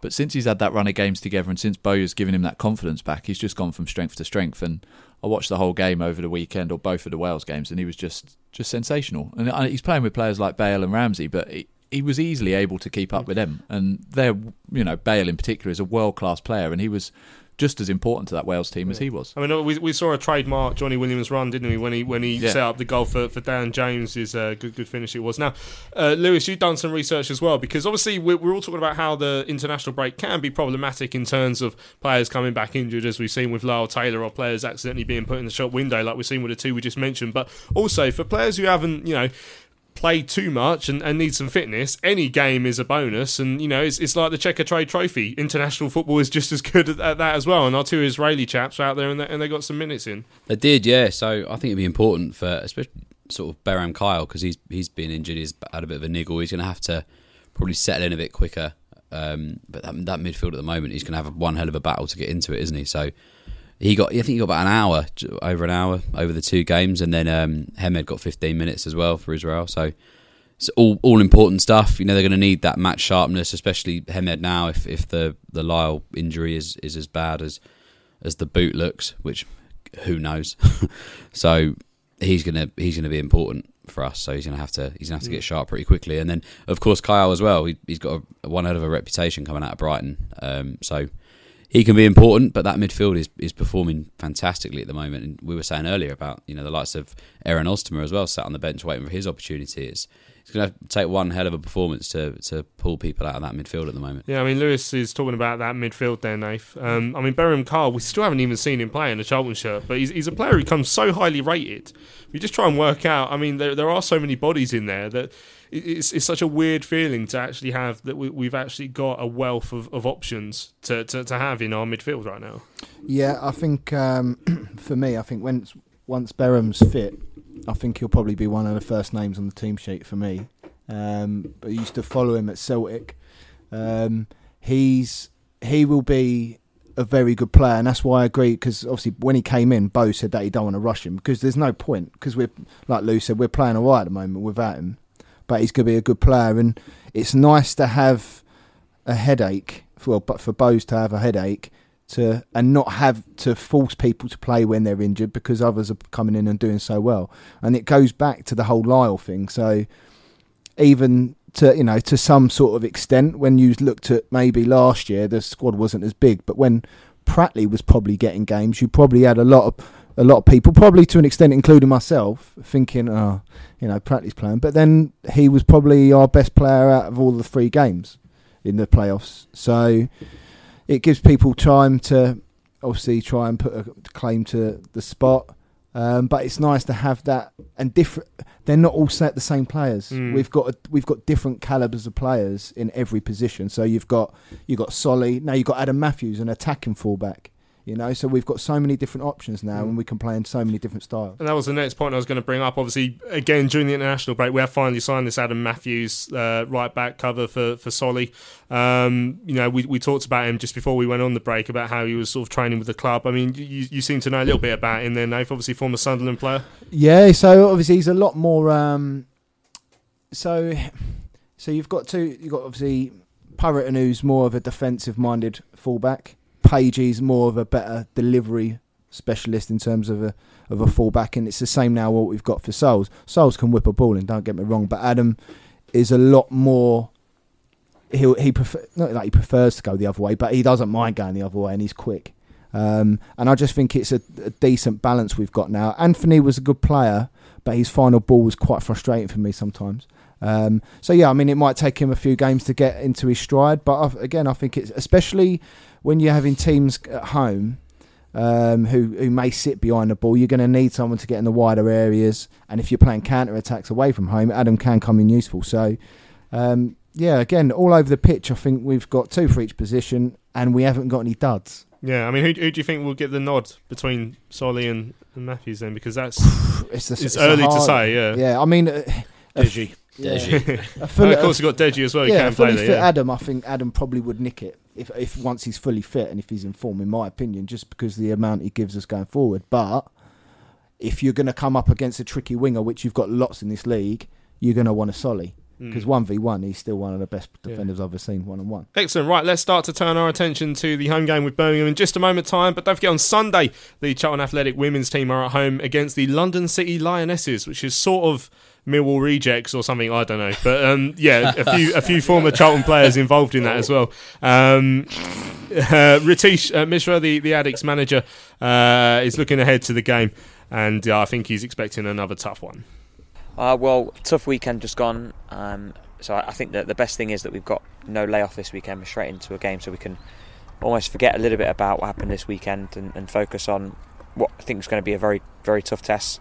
Speaker 3: But since he's had that run of games together, and since Bowyer's given him that confidence back, he's just gone from strength to strength. And I watched the whole game over the weekend, or both of the Wales games, and he was just just sensational. And uh, he's playing with players like Bale and Ramsey, but he, he was easily able to keep up with them. And they're, you know, Bale in particular is a world class player, and he was just as important to that Wales team as he was.
Speaker 1: I mean, we, we saw a trademark Johnny Williams run, didn't we? When he when he
Speaker 3: Yeah.
Speaker 1: set up the goal for, for Dan Jones's uh, good good finish it was. Now, uh, Lewis, you've done some research as well because obviously we're, we're all talking about how the international break can be problematic in terms of players coming back injured, as we've seen with Lyle Taylor, or players accidentally being put in the shop window, like we've seen with the two we just mentioned. But also for players who haven't, you know play too much and, and need some fitness, any game is a bonus. And, you know, it's, it's like the Checkatrade Trophy. International football is just as good at, at that as well. And our two Israeli chaps are out there and they, and they got some minutes in.
Speaker 2: They did, yeah. So I think it'd be important for, especially sort of Beram Kayal, because he's he's been injured. He's had a bit of a niggle. He's going to have to probably settle in a bit quicker. Um, but that, that midfield at the moment, he's going to have one hell of a battle to get into it, isn't he? So he got, I think he got about an hour, over an hour over the two games, and then um, Hemed got 15 minutes as well for Israel. So it's all all important stuff. You know they're going to need that match sharpness, especially Hemed now. If if the the Lyle injury is is as bad as as the boot looks, which who knows. so he's gonna he's gonna be important for us. So he's gonna have to he's gonna have to get sharp pretty quickly. And then of course Kayal as well. He, has got a, one out of a reputation coming out of Brighton. Um, so he can be important, but that midfield is, is performing fantastically at the moment. And we were saying earlier about you know the likes of Aaron Oztumer as well, sat on the bench waiting for his opportunity. It's, it's going to take one hell of a performance to to pull people out of that midfield at the moment.
Speaker 1: Yeah, I mean Lewis is talking about that midfield there, Nath. Um, I mean Beram Kayal, we still haven't even seen him play in a Charlton shirt, but he's, he's a player who comes so highly rated. We just try and work out. I mean, there there are so many bodies in there that it's, it's such a weird feeling to actually have that we, have actually got a wealth of, of options to, to, to, have in our midfield right now.
Speaker 5: Yeah, I think um, for me, I think when once Beram's fit, I think he'll probably be one of the first names on the team sheet for me. Um, I used to follow him at Celtic. Um, he's he will be a very good player, and that's why I agree. Because obviously, when he came in, Bo said that he don't want to rush him because there's no point. Because we're like Lou said, we're playing alright at the moment without him, but he's going to be a good player, and it's nice to have a headache. Well, but for Bo's to have a headache to and not have to force people to play when they're injured because others are coming in and doing so well. And it goes back to the whole Lyle thing. So even to you know to some sort of extent, when you looked at maybe last year, the squad wasn't as big, but when Pratley was probably getting games, you probably had a lot of a lot of people, probably to an extent, including myself, thinking, oh, you know, Pratley's playing. But then he was probably our best player out of all the three games in the playoffs. So it gives people time to obviously try and put a claim to the spot. Um, but it's nice to have that and different. They're not all set the same players. Mm. We've got a, we've got different calibers of players in every position. So you've got you've got Solly now. You've got Adam Matthews, an attacking fullback. You know, so we've got so many different options now, mm. and we can play in so many different styles.
Speaker 1: And that was the next point I was going to bring up. Obviously, again during the international break, we have finally signed this Adam Matthews uh, right back cover for for Solly. Um, you know, we we talked about him just before we went on the break about how he was sort of training with the club. I mean, you you seem to know a little bit about him there, Nate. Obviously, former Sunderland player.
Speaker 5: Yeah, so obviously he's a lot more. Um, so, so you've got two. You've got obviously Purrington, who's more of a defensive-minded fullback. Pagey's more of a better delivery specialist in terms of a of a fullback, and it's the same now what we've got for Souls. Souls can whip a ball and don't get me wrong, but Adam is a lot more. He he prefer not like he prefers to go the other way, but he doesn't mind going the other way, and he's quick. Um, and I just think it's a, a, decent balance we've got now. Anthony was a good player, but his final ball was quite frustrating for me sometimes. Um, so yeah, I mean, it might take him a few games to get into his stride, but I've, again, I think it's especially when you're having teams at home um, who who may sit behind the ball, you're going to need someone to get in the wider areas. And if you're playing counter attacks away from home, Adam can come in useful. So, um, yeah, again, all over the pitch, I think we've got two for each position, and we haven't got any duds.
Speaker 1: Yeah, I mean, who, who do you think will get the nod between Solly and, and Matthews then? Because that's it's, the, it's, it's early hard, to say. Yeah,
Speaker 5: yeah. I mean, uh,
Speaker 4: Deji.
Speaker 5: Yeah.
Speaker 1: and of course, you've got Deji as well.
Speaker 5: Yeah,
Speaker 1: can play
Speaker 5: there,
Speaker 1: yeah.
Speaker 5: Adam, I think Adam probably would nick it if if once he's fully fit and if he's in form, in my opinion, just because the amount he gives us going forward. But if you're going to come up against a tricky winger, which you've got lots in this league, you're going to want a Solly mm. because one v one, he's still one of the best defenders yeah. I've ever seen one on one.
Speaker 1: Excellent. Right, let's start to turn our attention to the home game with Birmingham in just a moment time. But don't forget on Sunday, the Charlton Athletic women's team are at home against the London City Lionesses, which is sort of Millwall rejects or something. I don't know, but um, yeah, a few a few former Charlton players involved in that as well. Um, uh, Riteesh uh, Mishra, the the Addicts manager, uh, is looking ahead to the game, and I think he's expecting another tough one.
Speaker 9: Uh, well, tough weekend just gone. Um, so I think that the best thing is that we've got no layoff this weekend. We're straight into a game, so we can almost forget a little bit about what happened this weekend and, and focus on what I think is going to be a very very tough test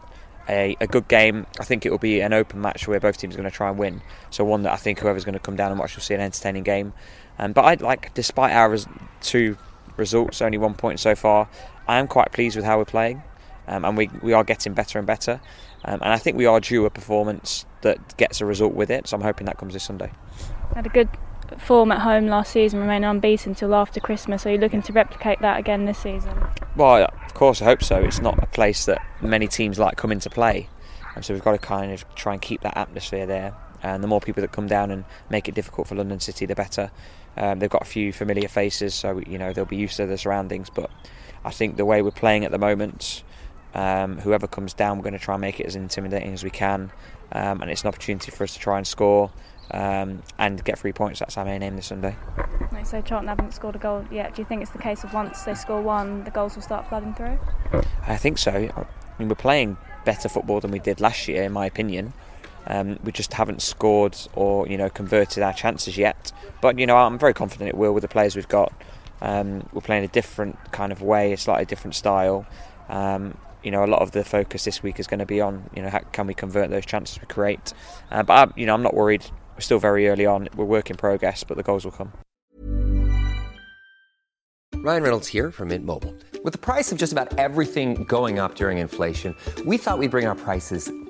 Speaker 9: a, a good game. I think it will be an open match where both teams are going to try and win. So one that I think whoever's going to come down and watch will see an entertaining game. Um, but I like, despite our res- two results, only one point so far, I am quite pleased with how we're playing, um, and we we are getting better and better. Um, and I think we are due a performance that gets a result with it. So I'm hoping that comes this Sunday.
Speaker 10: Had a good form at home last season, remaining unbeaten until after Christmas. Are you looking to replicate that again this season?
Speaker 9: Well, of course, I hope so. It's not a place that many teams like come into play, and so we've got to kind of try and keep that atmosphere there. And the more people that come down and make it difficult for London City, the better. Um, they've got a few familiar faces, so you know they'll be used to the surroundings. But I think the way we're playing at the moment, um, whoever comes down, we're going to try and make it as intimidating as we can, um, and it's an opportunity for us to try and score um, and get three points. That's our main aim this Sunday.
Speaker 10: So, Charlton haven't scored a goal yet. Do you think it's the case of once they score one, the goals will start flooding through?
Speaker 9: I think so. I mean, we're playing better football than we did last year, in my opinion. Um, we just haven't scored or you know converted our chances yet. But you know, I'm very confident it will with the players we've got. Um, we're playing a different kind of way, a slightly different style. Um, you know, a lot of the focus this week is going to be on you know how can we convert those chances we create. Uh, but I, you know, I'm not worried. We're still very early on. We're work in progress, but the goals will come.
Speaker 11: Ryan Reynolds here from Mint Mobile. With the price of just about everything going up during inflation, we thought we'd bring our prices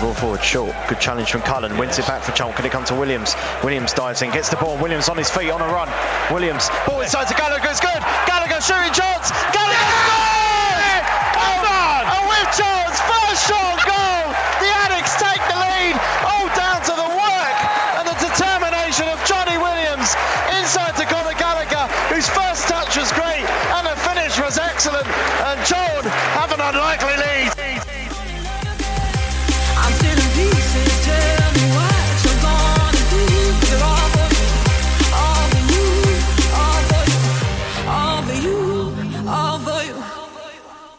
Speaker 12: ball forward, short. Good challenge from Cullen. Wins it back for Chong. Can it come to Williams? Williams dives in, gets the ball. Williams on his feet on a run. Williams, ball inside to Gallagher. It's good. Gallagher shooting chance. Gallagher scores! Oh, and with chance, first shot goal. The Addicts take the lead. All down to the work and the determination of Johnny Williams inside to Conor Gallagher, whose first touch was great and the finish was excellent.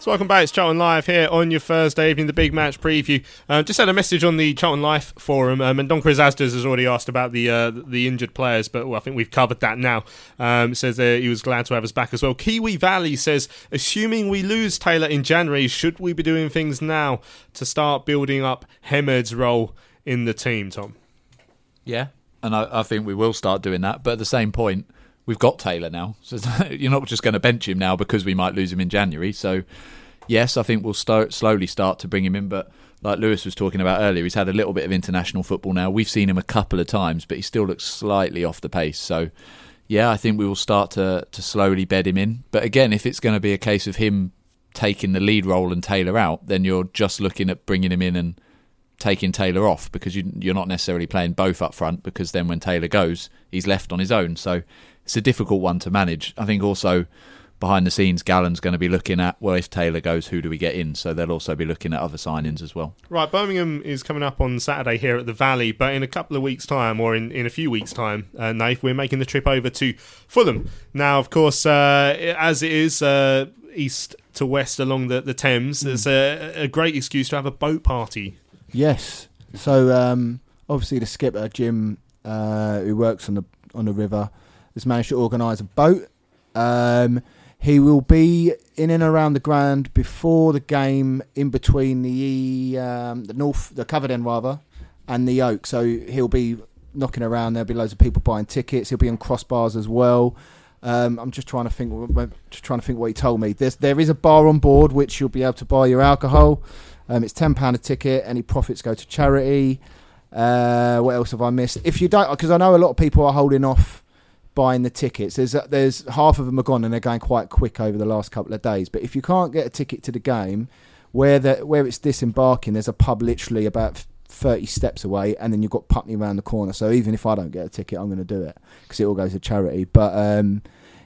Speaker 1: So welcome back. It's Charlton Live here on your Thursday evening, the big match preview. Um, just had a message on the Charlton Life forum, um, and Don Chris Asdas has already asked about the uh, the injured players, but well, I think we've covered that now. Um, says uh, he was glad to have us back as well. Kiwi Valley says, assuming we lose Taylor in January, should we be doing things now to start building up Hemed's role in the team? Tom.
Speaker 3: Yeah, and I, I think we will start doing that. But at the same point, we've got Taylor now, so you're not just going to bench him now because we might lose him in January. So, yes, I think we'll start, slowly start to bring him in. But like Lewis was talking about earlier, he's had a little bit of international football now. We've seen him a couple of times, but he still looks slightly off the pace. So, yeah, I think we will start to to slowly bed him in. But again, if it's going to be a case of him taking the lead role and Taylor out, then you're just looking at bringing him in and taking Taylor off because you, you're not necessarily playing both up front because then when Taylor goes, he's left on his own. So it's a difficult one to manage. I think also behind the scenes, Gallen's going to be looking at well, if Taylor goes, who do we get in? So they'll also be looking at other signings as well.
Speaker 1: Right, Birmingham is coming up on Saturday here at the Valley, but in a couple of weeks' time, or in, in a few weeks' time, uh, Nath, we're making the trip over to Fulham. Now, of course, uh, as it is uh, east to west along the, the Thames, there's a, a great excuse to have a boat party.
Speaker 5: Yes. So um, obviously the skipper Jim, uh, who works on the on the river, has managed to organise a boat. Um, he will be in and around the ground before the game, in between the um, the north, the covered end rather, and the oak. So he'll be knocking around. There'll be loads of people buying tickets. He'll be on crossbars as well. Um, I'm just trying to think. Just trying to think what he told me. There's there is a bar on board which you'll be able to buy your alcohol. Um, it's ten pound a ticket. Any profits go to charity. Uh, what else have I missed? If you don't, because I know a lot of people are holding off buying the tickets. There's there's half of them are gone and they're going quite quick over the last couple of days. But if you can't get a ticket to the game, where the where it's disembarking, there's a pub literally about. 30 steps away and then you've got Putney around the corner so even if I don't get a ticket I'm going to do it because it all goes to charity but um,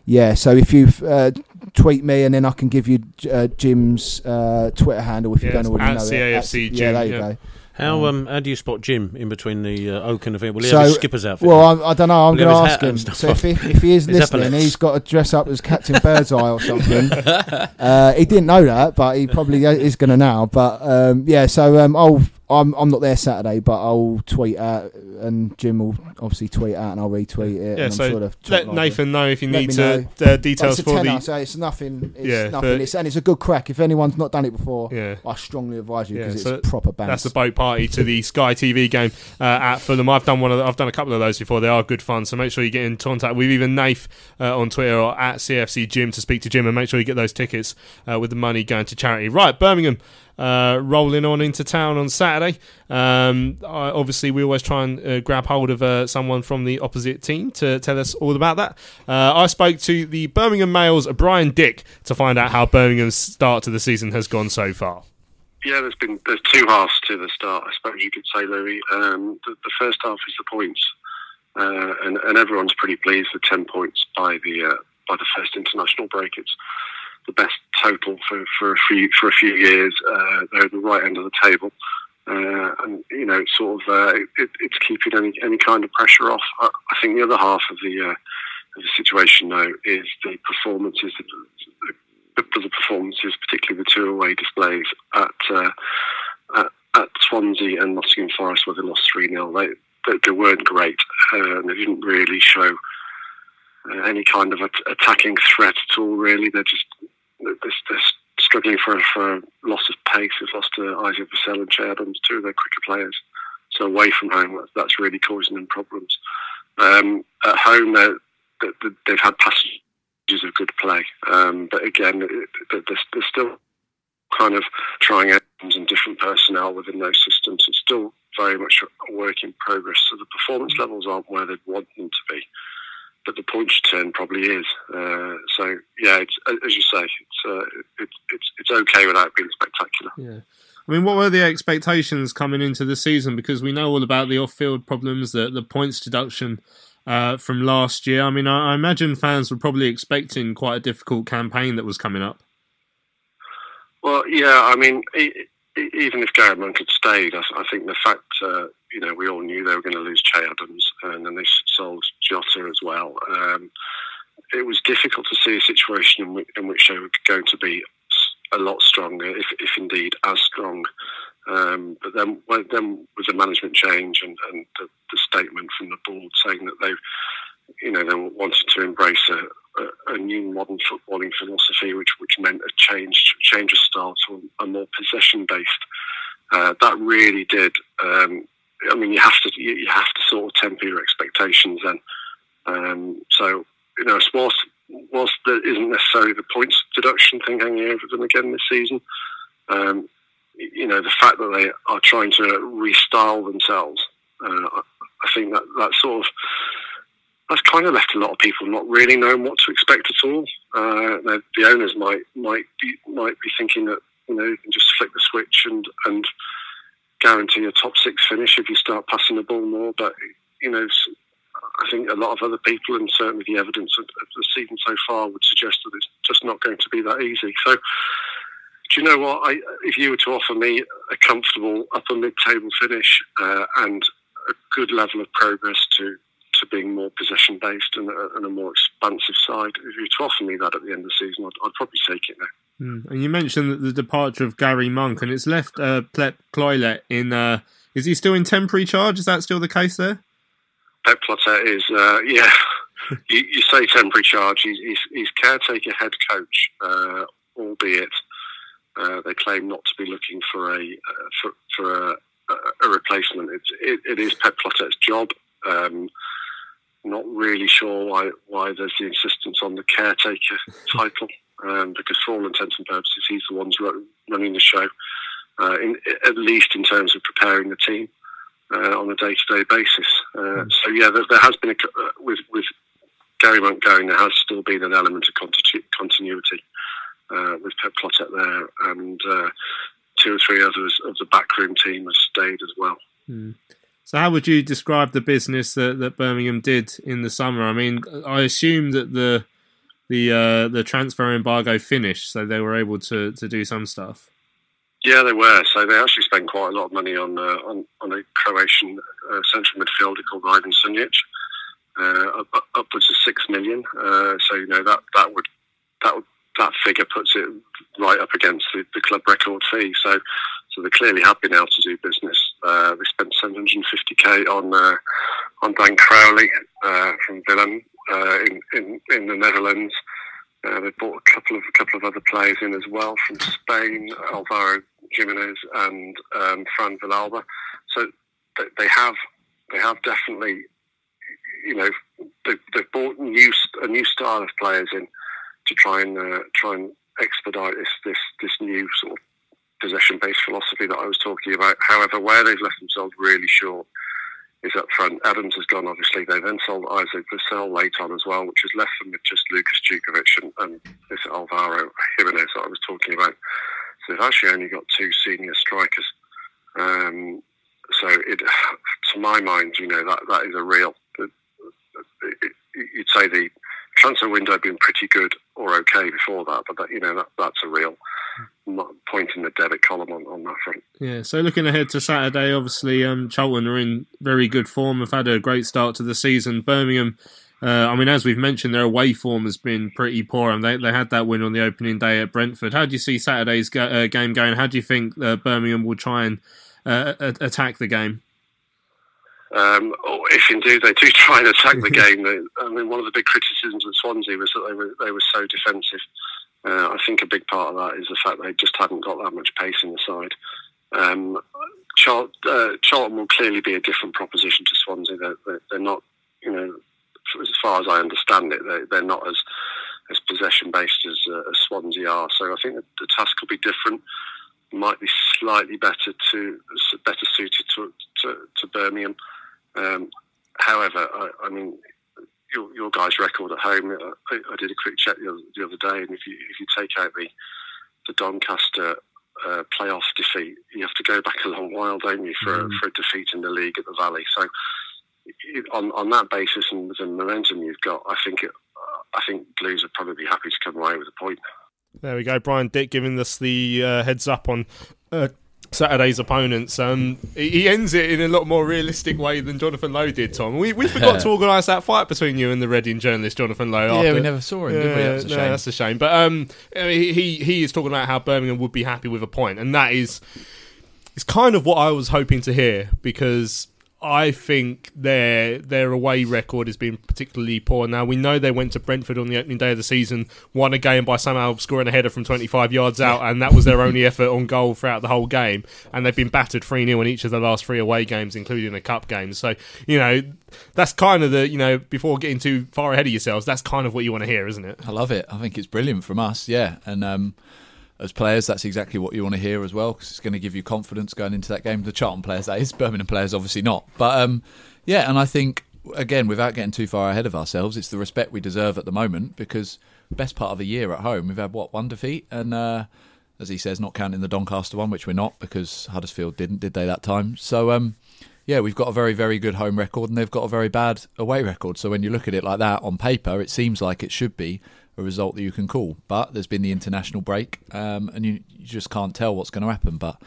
Speaker 5: yeah so if you uh, tweet me and then I can give you uh, Jim's uh, Twitter handle if you don't already
Speaker 1: at
Speaker 5: know
Speaker 1: CAFC
Speaker 5: it
Speaker 1: Jim,
Speaker 5: yeah there you
Speaker 1: yeah.
Speaker 5: go
Speaker 4: How um how do you spot Jim in between the uh, Oak and the Will he
Speaker 5: so,
Speaker 4: have his skipper's outfit?
Speaker 5: Well. I, I don't know. I'm going to ask him. So if he, if he is listening,
Speaker 4: epaulets?
Speaker 5: he's got to dress up as Captain Birdseye or something. uh, he didn't know that, but he probably is going to now. But um, yeah, so um, I'll. I'm I'm not there Saturday, but I'll tweet out, and Jim will obviously tweet out, and I'll retweet it.
Speaker 1: Yeah,
Speaker 5: and I'm
Speaker 1: so
Speaker 5: sure
Speaker 1: let
Speaker 5: like
Speaker 1: Nathan
Speaker 5: it.
Speaker 1: know if you
Speaker 5: Let
Speaker 1: need to uh, details for
Speaker 5: tenner,
Speaker 1: the.
Speaker 5: so it's nothing. It's
Speaker 1: Yeah,
Speaker 5: nothing.
Speaker 1: for-
Speaker 5: It's, and it's a good crack. If anyone's not done it before,
Speaker 1: Yeah.
Speaker 5: I strongly advise you
Speaker 1: Yeah,
Speaker 5: because
Speaker 1: so
Speaker 5: it's proper bang.
Speaker 1: That's the boat party to the Sky TV game uh, at Fulham. I've done one of the, I've done a couple of those before. They are good fun. So make sure you get in contact with either Nath uh, on Twitter or at CFC Jim to speak to Jim and make sure you get those tickets uh, with the money going to charity. Right, Birmingham. Uh, rolling on into town on Saturday. Um, I, obviously, we always try and uh, grab hold of uh, someone from the opposite team to tell us all about that. Uh, I spoke to the Birmingham Mails, Brian Dick, to find out how Birmingham's start to the season has gone so far.
Speaker 13: Yeah, there's been there's two halves to the start. I suppose you could say, Louis. Um, the, the first half is the points, uh, and, and everyone's pretty pleased with ten points by the uh, by the first international break. It's the best total for, for a few for a few years. Uh, they're at the right end of the table, uh, and you know, it's sort of uh, it, it's keeping any any kind of pressure off. I, I think the other half of the uh, of the situation, though, is the performances. The, the performances, particularly the two away displays at uh, at, at Swansea and Nottingham Forest, where they lost three 0 They, they weren't great, uh, and they didn't really show uh, any kind of at- attacking threat at all. Really, they're just they're, struggling for for loss of pace. They've lost to Isaac Vassell and Che Adams, two of their quicker players. So away from home, that's, really causing them problems. Um, at home, they- they've had passages of good play, um, but again, they're, they're still kind of trying out and different personnel within those systems. It's still very much a work in progress. So the performance levels aren't where they'd want them to be, but the points turn probably is. Uh, so yeah, it's, as you say, it's, uh, it, it's it's okay without being spectacular.
Speaker 1: Yeah. I mean, what were the expectations coming into the season? Because we know all about the off-field problems, the the points deduction uh, from last year. I mean, I, I imagine fans were probably expecting quite a difficult campaign that was coming up.
Speaker 13: Well, yeah, I mean, e- e- even if Garry Monk had stayed, I, I think the fact, uh, you know, we all knew they were going to lose Che Adams, and then they sold Jota as well. Um, it was difficult to see a situation in which, in which they were going to be a lot stronger, if, if indeed as strong. Um, but then, when, then with the management change and, and the, the statement from the board saying that they, you know, they wanted to embrace a, a, a new modern footballing philosophy, which which meant a change change of style to a, a more possession based. Uh, that really did. Um, I mean, you have to you, have to sort of temper your expectations then. Um, so you know, whilst whilst there isn't necessarily the points deduction thing hanging over them again this season, um, you know, the fact that they are trying to restyle themselves, uh, I think that that sort of that's kind of left a lot of people not really knowing what to expect at all. Uh, the, the owners might might be might be thinking that you know you can just flick the switch and and guarantee a top six finish if you start passing the ball more. But you know, I think a lot of other people, and certainly the evidence of, the season so far, would suggest that it's just not going to be that easy. So. Do you know what? I, if you were to offer me a comfortable upper mid-table finish uh, and a good level of progress to to being more possession based and, a- and a more expansive side. If you were to offer me that at the end of the season, I'd, I'd probably take it now.
Speaker 1: Mm. And you mentioned the departure of Garry Monk, and it's left uh, Pep Clotet in. Uh, is he still in temporary charge? Is that still the case there?
Speaker 13: Pep Clotet is, uh, yeah, you, you say temporary charge. He's, he's, he's caretaker head coach, uh, albeit uh, they claim not to be looking for a uh, for, for a, a replacement. It's, it, it is Pep job. Um, not really sure why why there's the insistence on the caretaker title, um, because for all intents and purposes, he's the ones running the show, uh, in, at least in terms of preparing the team. uh, on a day-to-day basis. Uh, So yeah, there, there has been a, uh, with with Garry Monk going, there has still been an element of continu- continuity uh, with Pep Clotet there, and uh, two or three others of the backroom team have stayed as well.
Speaker 1: Hmm. So, how would you describe the business that, that Birmingham did in the summer? I mean, I assume that the the uh, the transfer embargo finished, so they were able to, to do some stuff.
Speaker 13: Yeah, they were. So they actually spent quite a lot of money on uh, on, on a Croatian uh, central midfielder called Ivan Sunjic, uh, up, up- upwards of six million. Uh, so you know that that would that would, that figure puts it right up against the, the club record fee. So so they clearly have been able to do business. Uh, they spent 750k on on Dan Crowley from Willem uh, in, in in the Netherlands. Uh, they bought a couple of a couple of other players in as well from Spain, Alvaro Gimenez and um, Fran Villalba. So they, they have they have definitely, you know, they, they've bought new a new style of players in to try and uh, try and expedite this this this new sort of possession based philosophy that I was talking about. However, where they've left themselves really short is up front. Adams has gone, obviously. They then sold Isaac Vassell late on as well, which has left them with just Lukas Jutkiewicz and, and this Alvaro Gimenez that I was talking about. So they've actually only got two senior strikers. Um, so, it, to my mind, you know, that, that is a real. It, it, you'd say the transfer window had been pretty good or okay before that, but that, you know, that, that's a real point in the debit column on, on that front.
Speaker 1: Yeah, so looking ahead to Saturday, obviously um, Charlton are in very good form. Have had a great start to the season. Birmingham, uh, I mean, as we've mentioned, their away form has been pretty poor, and they they had that win on the opening day at Brentford. How do you see Saturday's go- uh, game going? How do you think uh, Birmingham will try and uh, attack the game?
Speaker 13: Um, or if indeed they do try and attack the game, they, I mean, one of the big criticisms of Swansea was that they were they were so defensive. Uh, I think a big part of that is the fact that they just hadn't got that much pace in the side. Um, Char- uh, Charlton will clearly be a different proposition to Swansea. They're, they're, they're not, you know, as far as I understand it, they're, they're not as as possession based as, uh, as Swansea are. So I think the task will be different. Might be slightly better to better suited to to, to Birmingham. Um, however, I, I mean, your, your guys' record at home. uh, I, I did a quick check the other, the other day, and if you if you take out the the Doncaster uh, playoff defeat, you have to go back a long while, don't you, for
Speaker 1: Mm.
Speaker 13: for a defeat in the league at the Valley. So, on on that basis and the momentum you've got, I think it, I think Blues would probably happy to come away with a point.
Speaker 1: There we go. Brian Dick giving us the uh, heads up on uh, Saturday's opponents. Um, he ends it in a lot more realistic way than Jonathan Lowe did, Tom. We, we forgot to organise that fight between you and the Reading journalist, Jonathan Lowe.
Speaker 3: Yeah,
Speaker 1: after-
Speaker 3: we never saw him, did we? That's a
Speaker 1: no,
Speaker 3: shame.
Speaker 1: that's a shame. But um, he, he is talking about how Birmingham would be happy with a point, and that is it's kind of what I was hoping to hear because I think their their away record has been particularly poor. Now we know they went to Brentford on the opening day of the season, won a game by somehow scoring a header from 25 yards out, and that was their only effort on goal throughout the whole game. And they've been battered 3 0 in each of the last three away games, including a cup game. So you know that's kind of the you know before getting too far ahead of yourselves, that's kind of what you want to hear, isn't it?
Speaker 3: I love it. I think it's brilliant from us, yeah. And um, as players, that's exactly what you want to hear as well, because it's going to give you confidence going into that game. The Charlton players, that is. Birmingham players, obviously not. But um, yeah, and I think, again, without getting too far ahead of ourselves, it's the respect we deserve at the moment, because best part of a year at home, we've had, what, one defeat? And uh, as he says, not counting the Doncaster one, which we're not, because Huddersfield didn't, did they, that time? So, um, yeah, we've got a very, very good home record, and they've got a very bad away record. So when you look at it like that on paper, it seems like it should be a result that you can call. But there's been the international break, um, and you, you just can't tell what's going to happen. But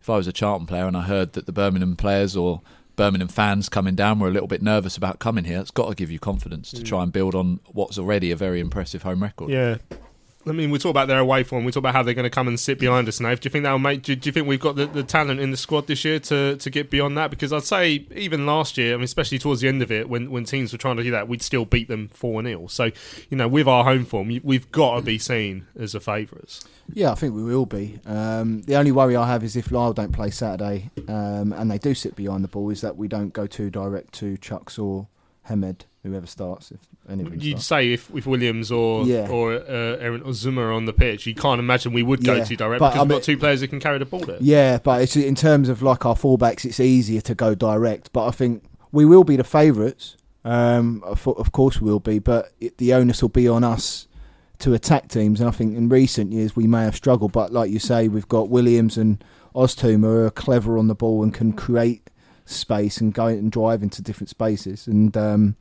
Speaker 3: if I was a Charlton player and I heard that the Birmingham players or Birmingham fans coming down were a little bit nervous about coming here, it's got to give you confidence to
Speaker 1: Mm.
Speaker 3: try and build on what's already a very impressive home record.
Speaker 1: Yeah. I mean, we talk about their away form. We talk about how they're going to come and sit behind us. Now, do you think that'll make? Do, do you think we've got the, the talent in the squad this year to, to get beyond that? Because I'd say even last year, I mean, especially towards the end of it, when, when teams were trying to do that, we'd still beat them four 0 So, you know, with our home form, we've got to be seen as a favourites.
Speaker 5: Yeah, I think we will be. Um, the only worry I have is if Lyle don't play Saturday um, and they do sit behind the ball, is that we don't go too direct to Chuks or Hemed whoever starts. If anybody
Speaker 1: You'd
Speaker 5: starts.
Speaker 1: say if, if Williams or
Speaker 5: Yeah.
Speaker 1: or uh, Aaron or Zuma are on the pitch, you can't imagine we would go
Speaker 5: Yeah,
Speaker 1: to direct because
Speaker 5: I
Speaker 1: we've got two players who can carry the ball there.
Speaker 5: Yeah, but it's in terms of like our fullbacks, it's easier to go direct. But I think we will be the favourites. Um, of, of course, we will be, but it, the onus will be on us to attack teams. And I think in recent years we may have struggled, but like you say, we've got Williams and Oztumer who are clever on the ball and can create space and go and drive into different spaces. And um,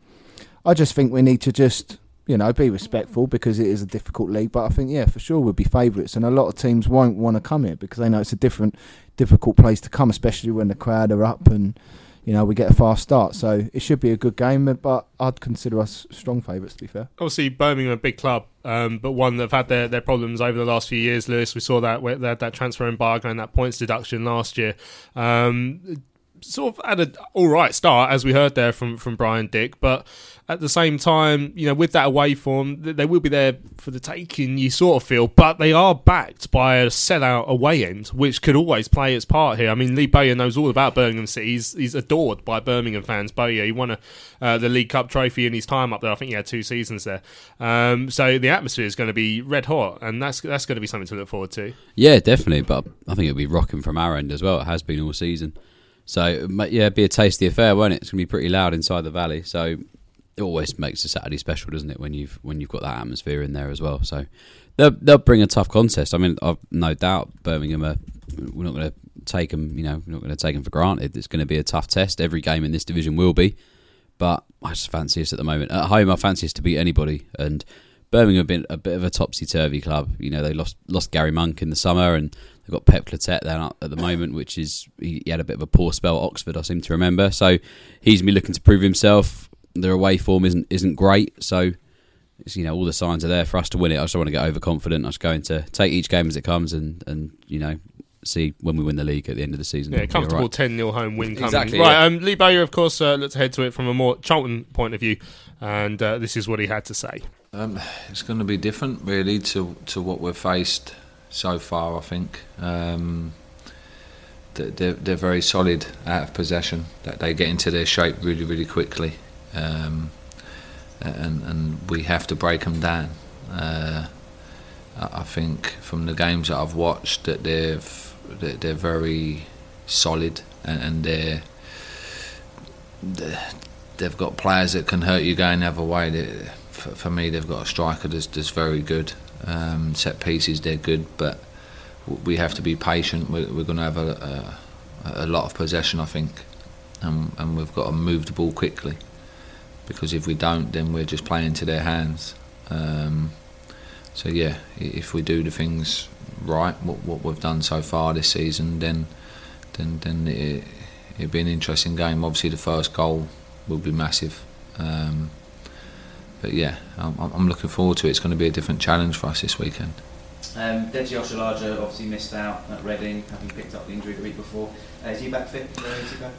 Speaker 5: I just think we need to just you know be respectful because it is a difficult league. But I think yeah, for sure we'll be favourites, and a lot of teams won't want to come here because they know it's a different, difficult place to come, especially when the crowd are up and. You know, we get a fast start, so it should be a good game. But I'd consider us strong favourites, to be fair.
Speaker 1: Obviously, Birmingham a big club, um, but one that have had their, their problems over the last few years. Lewis, we saw that had that transfer embargo and that points deduction last year. Um, sort of had an all right start, as we heard there from from Brian Dick, but at the same time, you know, with that away form, they will be there for the taking. You sort of feel, but they are backed by a sellout away end, which could always play its part here. I mean, Lee Bowyer knows all about Birmingham City. He's, he's adored by Birmingham fans. Bowyer, he won a, uh, the League Cup trophy in his time up there. I think he had two seasons there. Um, so the atmosphere is going to be red hot, and that's that's going to be something to look forward to.
Speaker 2: Yeah, definitely. But I think it'll be rocking from our end as well. It has been all season. So yeah, be a tasty affair, won't it? It's gonna be pretty loud inside the valley. So it always makes a Saturday special, doesn't it? When you've when you've got that atmosphere in there as well. So they'll they'll bring a tough contest. I mean, I've no doubt Birmingham are. We're not to take them. You know, we're not to take them for granted. It's to be a tough test. Every game in this division will be. But I just fancy us at the moment. At home, I fancy us to beat anybody. And Birmingham have been a bit of a topsy turvy club. You know, they lost lost Garry Monk in the summer, and they've got Pep Clotet there at the moment, which is he, he had a bit of a poor spell at Oxford, I seem to remember. So he's me looking to prove himself. Their away form isn't isn't great, so it's, you know all the signs are there for us to win it. I just don't want to get overconfident. I'm just going to take each game as it comes, and and you know see when we win the league at the end of the season.
Speaker 1: Yeah, comfortable
Speaker 2: right.
Speaker 1: 10 0 home win coming.
Speaker 2: Exactly,
Speaker 1: right,
Speaker 2: yeah.
Speaker 1: um, Lee Bowyer, of course, uh, let's head to it from a more Charlton point of view, and uh, this is what he had to say.
Speaker 6: Um, it's going to be different, really, to to what we've faced so far. I think um, they- they're they're very solid out of possession. That they get into their shape really, really quickly, um, and and we have to break them down. Uh, I think from the games that I've watched that they've they're, they're very solid and, and they're they're- they've got players that can hurt you going the other way. They, for, for me, they've got a striker that's, that's very good. Um, set pieces, they're good, but we have to be patient. We're, we're going to have a, a, a lot of possession, I think, and, and we've got to move the ball quickly. Because if we don't, then we're just playing into their hands. Um, so yeah, if we do the things right, what, what we've done so far this season, then then then it, it'd be an interesting game. Obviously, the first goal will be massive. Um, but yeah, I'm, I'm looking forward to it. It's going to be a different challenge for us this weekend.
Speaker 14: Um, Deji Oshilaja obviously missed out at Reading, having picked up the injury the week before. Uh, is he back fit?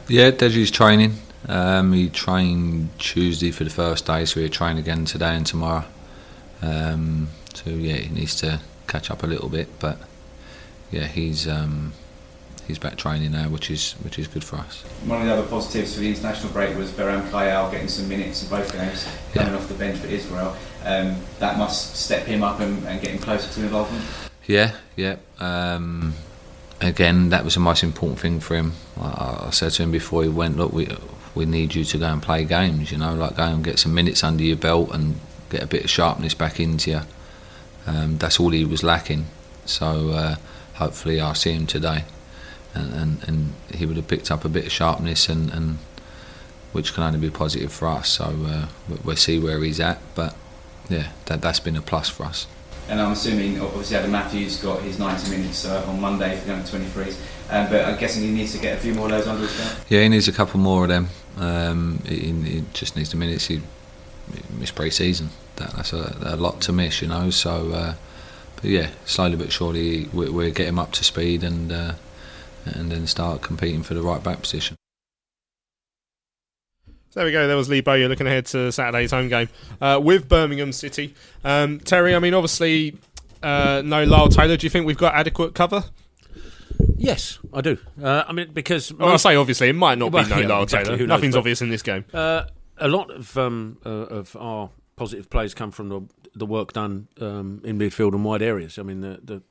Speaker 6: Yeah, Deji's training. Um, he trained Tuesday for the first day, so he'll train again today and tomorrow. Um, so yeah, he needs to catch up a little bit, but yeah, he's um, he's back training now, which is which is good for us.
Speaker 14: One of the other positives for the international break was Beram Kayal getting some minutes in both games, coming off the bench for Israel. Um, that must step him up and, and get him closer to involvement.
Speaker 6: Yeah, yeah. Um, again, that was the most important thing for him. I, I said to him before he went, look, we we need you to go and play games. You know, like go and get some minutes under your belt and get a bit of sharpness back into you. Um, that's all he was lacking. So uh, hopefully, I'll see him today, and, and and he would have picked up a bit of sharpness and. and which can only be positive for us. So uh, we- we'll see where he's at, but yeah, that that's been a plus for us.
Speaker 14: And I'm assuming, obviously, Adam Matthews got his 90 minutes uh, on Monday for the under 23s, um, but I'm guessing he needs to get a few more of those under his belt.
Speaker 6: Yeah, he needs a couple more of them. Um, he, he just needs the minutes. He missed pre-season. That, that's a, a lot to miss, you know. So, uh, but yeah, slowly but surely we, we'll get him up to speed and uh, and then start competing for the right back position.
Speaker 1: So there we go. There was Lee Bowyer looking ahead to Saturday's home game uh, with Birmingham City. Um, Terry, I mean, obviously, uh, no Lyle Taylor. Do you think we've got adequate cover?
Speaker 4: Yes, I do. Uh, I mean, because
Speaker 1: Well, I say obviously, it might not
Speaker 4: Well,
Speaker 1: be no
Speaker 4: yeah,
Speaker 1: Lyle
Speaker 4: exactly,
Speaker 1: Taylor.
Speaker 4: who knows,
Speaker 1: Nothing's obvious in this game.
Speaker 4: Uh, a lot of um, uh, of our positive plays come from the the work done um, in midfield and wide areas. I mean, the, the, the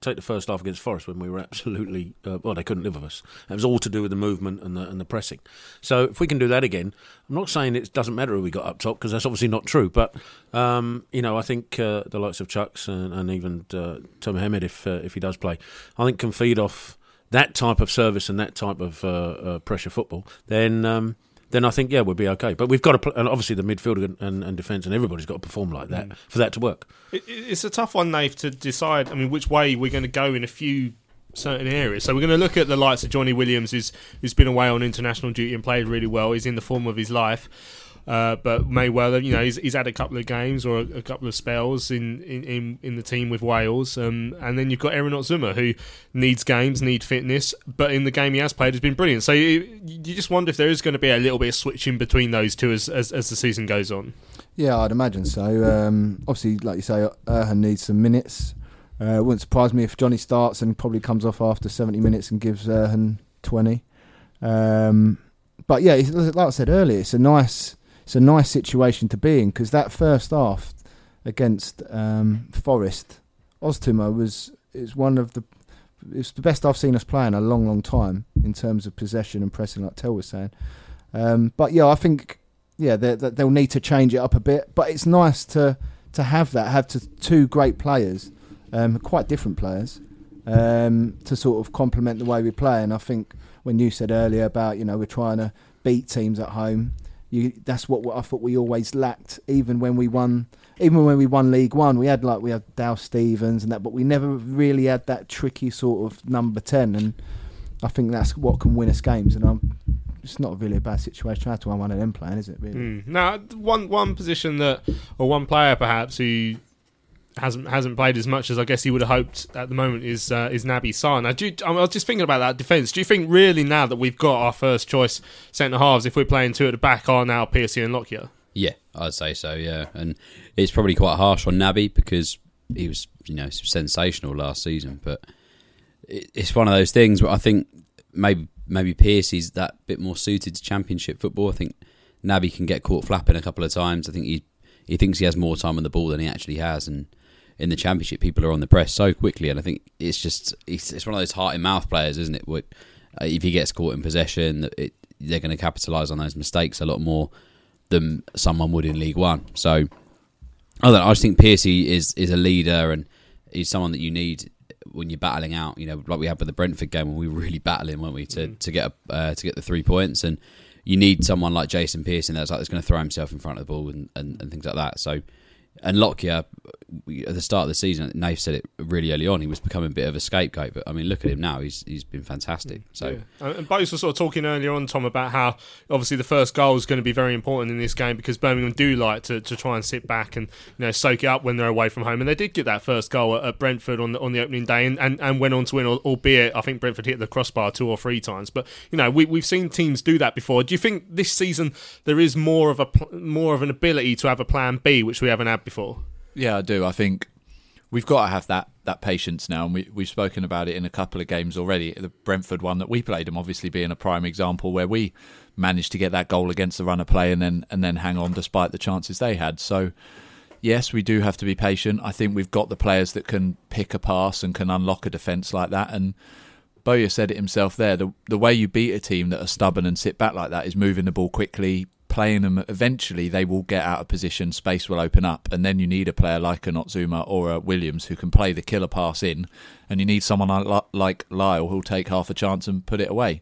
Speaker 4: take the first half against Forest when we were absolutely uh, well, they couldn't live with us. It was all to do with the movement and the and the pressing. So if we can do that again, I'm not saying it doesn't matter who we got up top because that's obviously not true. But um, you know, I think uh, the likes of Chuks and, and even uh, Tom Hemed, if uh, if he does play, I think can feed off that type of service and that type of uh, uh, pressure football. Then. Um, then I think yeah we'll be okay. But we've got to, pl- and obviously the midfield and, and, and defence and everybody's got to perform like that mm. for that to work.
Speaker 1: It, it's a tough one, Nave, to decide. I mean, which way we're going to go in a few certain areas. So we're going to look at the likes of Johnny Williams, who's who's been away on international duty and played really well. He's in the form of his life. Uh, but may well, you know, he's, he's had a couple of games or a, a couple of spells in, in, in, the team with Wales, um, and then you've got Aaron Oztumer who needs games, need fitness, but in the game he has played has been brilliant. So you, you just wonder if there is going to be a little bit of switching between those two as, as, as the season goes on.
Speaker 5: Yeah, I'd imagine so. Um, obviously, like you say, Erhan needs some minutes. Uh, it wouldn't surprise me if Johnny starts and probably comes off after 70 minutes and gives Erhan 20. Um, but yeah, like I said earlier, it's a nice, it's a nice situation to be in because that first half against um, Forest, Oztumer was is one of the it's the best I've seen us play in a long, long time in terms of possession and pressing, like Tel was saying. Um, but yeah, I think yeah they, they, they'll need to change it up a bit. But it's nice to to have that, have to, two great players, um, quite different players, um, to sort of complement the way we play. And I think when you said earlier about you know we're trying to beat teams at home, you, that's what I thought we always lacked. Even when we won, even when we won League One, we had like we had Dow Stevens and that, but we never really had that tricky sort of number ten. And I think that's what can win us games. And I'm, it's not really a bad situation. That's why one of them playing, is it? Really?
Speaker 1: Mm. Now, one one position that, or one player perhaps who hasn't hasn't played as much as I guess he would have hoped at the moment is uh, is Naby Sarr. Now, you, I was just thinking about that defence. Do you think really now that we've got our first choice centre halves, if we're playing two at the back, are now Piercy and Lockyer?
Speaker 2: Yeah, I'd say so. Yeah, and it's probably quite harsh on Naby because he was, you know, sensational last season. But it's one of those things where I think maybe maybe Piercy's that bit more suited to Championship football. I think Naby can get caught flapping a couple of times. I think he he thinks he has more time on the ball than he actually has, and in the Championship, people are on the press so quickly, and I think it's just it's, it's one of those heart and mouth players, isn't it? Where, uh, if he gets caught in possession, it, they're going to capitalise on those mistakes a lot more than someone would in League One. So I know. I just think Piercy is is a leader and he's someone that you need when you're battling out. You know, like we had with the Brentford game when we were really battling, weren't we, to to get a, uh, to get the three points and. You need someone like Jason Pearson that's like that's going to throw himself in front of the ball and, and, and things like that. So, and Lockyer we, at the start of the season, Nave said it really early on. He was becoming a bit of a scapegoat, but I mean, look at him now. He's he's been fantastic. So
Speaker 1: Yeah. And both were sort of talking earlier on, Tom, about how obviously the first goal is going to be very important in this game because Birmingham do like to, to try and sit back and you know soak it up when they're away from home. And they did get that first goal at, at Brentford on the, on the opening day and, and, and went on to win, albeit I think Brentford hit the crossbar two or three times. But you know we, we've seen teams do that before. Do you think this season there is more of a more of an ability to have a plan B, which we haven't had before?
Speaker 3: Yeah, I do. I think we've got to have that that patience now, and we we've spoken about it in a couple of games already. The Brentford one that we played them, obviously being a prime example where we managed to get that goal against the runner play and then and then hang on despite the chances they had. So. Yes, we do have to be patient. I think we've got the players that can pick a pass and can unlock a defence like that. And Bowyer said it himself there. The the way you beat a team that are stubborn and sit back like that is moving the ball quickly, playing them. Eventually, they will get out of position, space will open up, and then you need a player like a Notzuma or a Williams who can play the killer pass in, and you need someone like, like Lyle who'll take half a chance and put it away.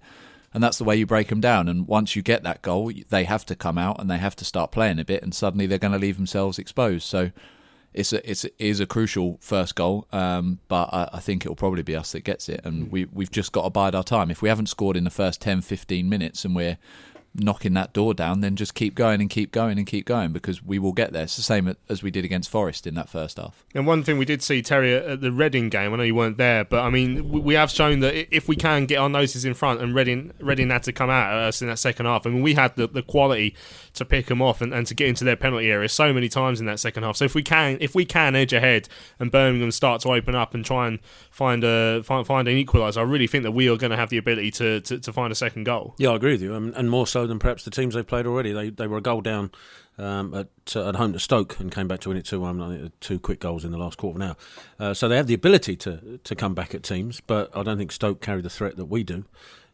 Speaker 3: And that's the way you break them down. And once you get that goal, they have to come out and they have to start playing a bit, and suddenly they're going to leave themselves exposed. So it's a, it's it is a crucial first goal, um, but I, I think it will probably be us that gets it, and we we've just got to bide our time. If we haven't scored in the first 10, 15 minutes, and we're knocking that door down, then just keep going and keep going and keep going because we will get there. It's the same as we did against Forest in that first half.
Speaker 1: And one thing we did see, Terry, at the Reading game, I know you weren't there, but I mean, we- we have shown that if we can get our noses in front and Reading, Reading had to come out at us in that second half, I mean, we had the, the quality to pick them off and, and to get into their penalty area so many times in that second half. So if we can, if we can edge ahead and Birmingham start to open up and try and find a find, find an equaliser, I really think that we are going to have the ability to, to, to find a second goal.
Speaker 4: Yeah, I agree with you, and more so than perhaps the teams they've played already. They they were a goal down um, at uh, at home to Stoke and came back to win it two one. Two quick goals in the last quarter of an hour. Uh, so they have the ability to to come back at teams, but I don't think Stoke carry the threat that we do.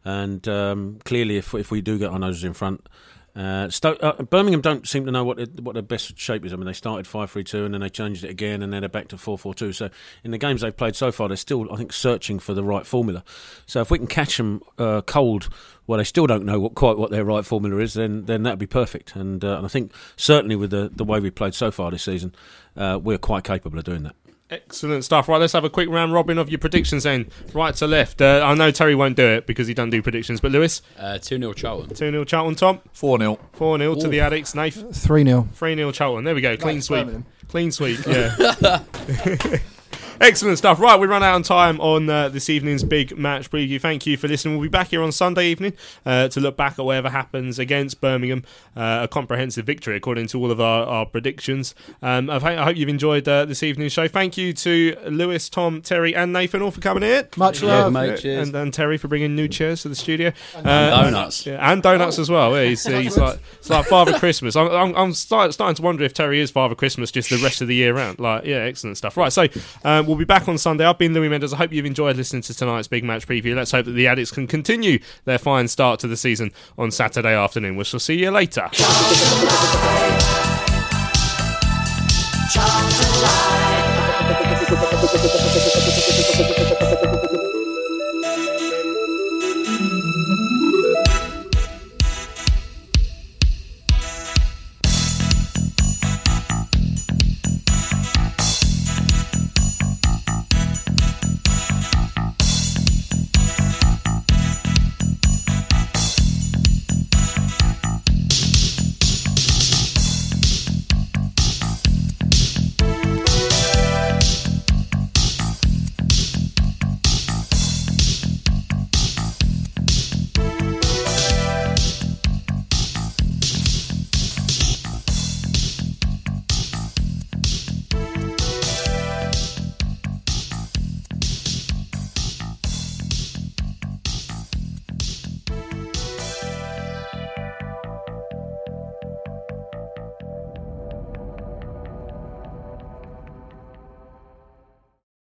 Speaker 4: And um, clearly, if if we do get our noses in front. Uh, Stoke, uh, Birmingham don't seem to know what what their best shape is. I mean, they started five three two, and then they changed it again, and then they're back to four four two. So in the games they've played so far, they're still, I think, searching for the right formula. So if we can catch them uh, cold, well, they still don't know what, quite what their right formula is, then then that'd be perfect. And, uh, and I think certainly with the the way we've played so far this season, uh, we're quite capable of doing that.
Speaker 1: Excellent stuff. Right, let's have a quick round robin of your predictions then, right to left. Uh, I know Terry won't do it because he doesn't do predictions, but Lewis?
Speaker 2: Uh, 2 0 Charlton.
Speaker 1: 2 0 Charlton, Tom?
Speaker 7: 4 0.
Speaker 1: 4 0 to the Addicts, Nath?
Speaker 5: 3 0.
Speaker 1: 3 0 Charlton. There we go. Clean
Speaker 5: Like
Speaker 1: sweep.
Speaker 5: Birmingham.
Speaker 1: Clean sweep, yeah. Excellent stuff. Right, we run out of time on uh, this evening's big match preview. Thank you for listening. We'll be back here on Sunday evening uh, to look back at whatever happens against Birmingham. Uh, a comprehensive victory, according to all of our, our predictions. Um, I, I hope you've enjoyed uh, this evening's show. Thank you to Lewis, Tom, Terry, and Nathan all for coming here.
Speaker 5: Much
Speaker 2: Yeah,
Speaker 5: love.
Speaker 2: mate, cheers.
Speaker 1: And, and Terry for bringing new chairs to the studio. And
Speaker 2: donuts.
Speaker 1: Yeah, and donuts as well. Yeah, he's, he's like it's like Father Christmas. I'm, I'm, I'm start, starting to wonder if Terry is Father Christmas just the rest of the year round. Like, yeah, excellent stuff. Right, so um, Um, we'll be back on Sunday. I've been Louis Mendes. I hope you've enjoyed listening to tonight's big match preview. Let's hope that the Addicks can continue their fine start to the season on Saturday afternoon. We shall see you later.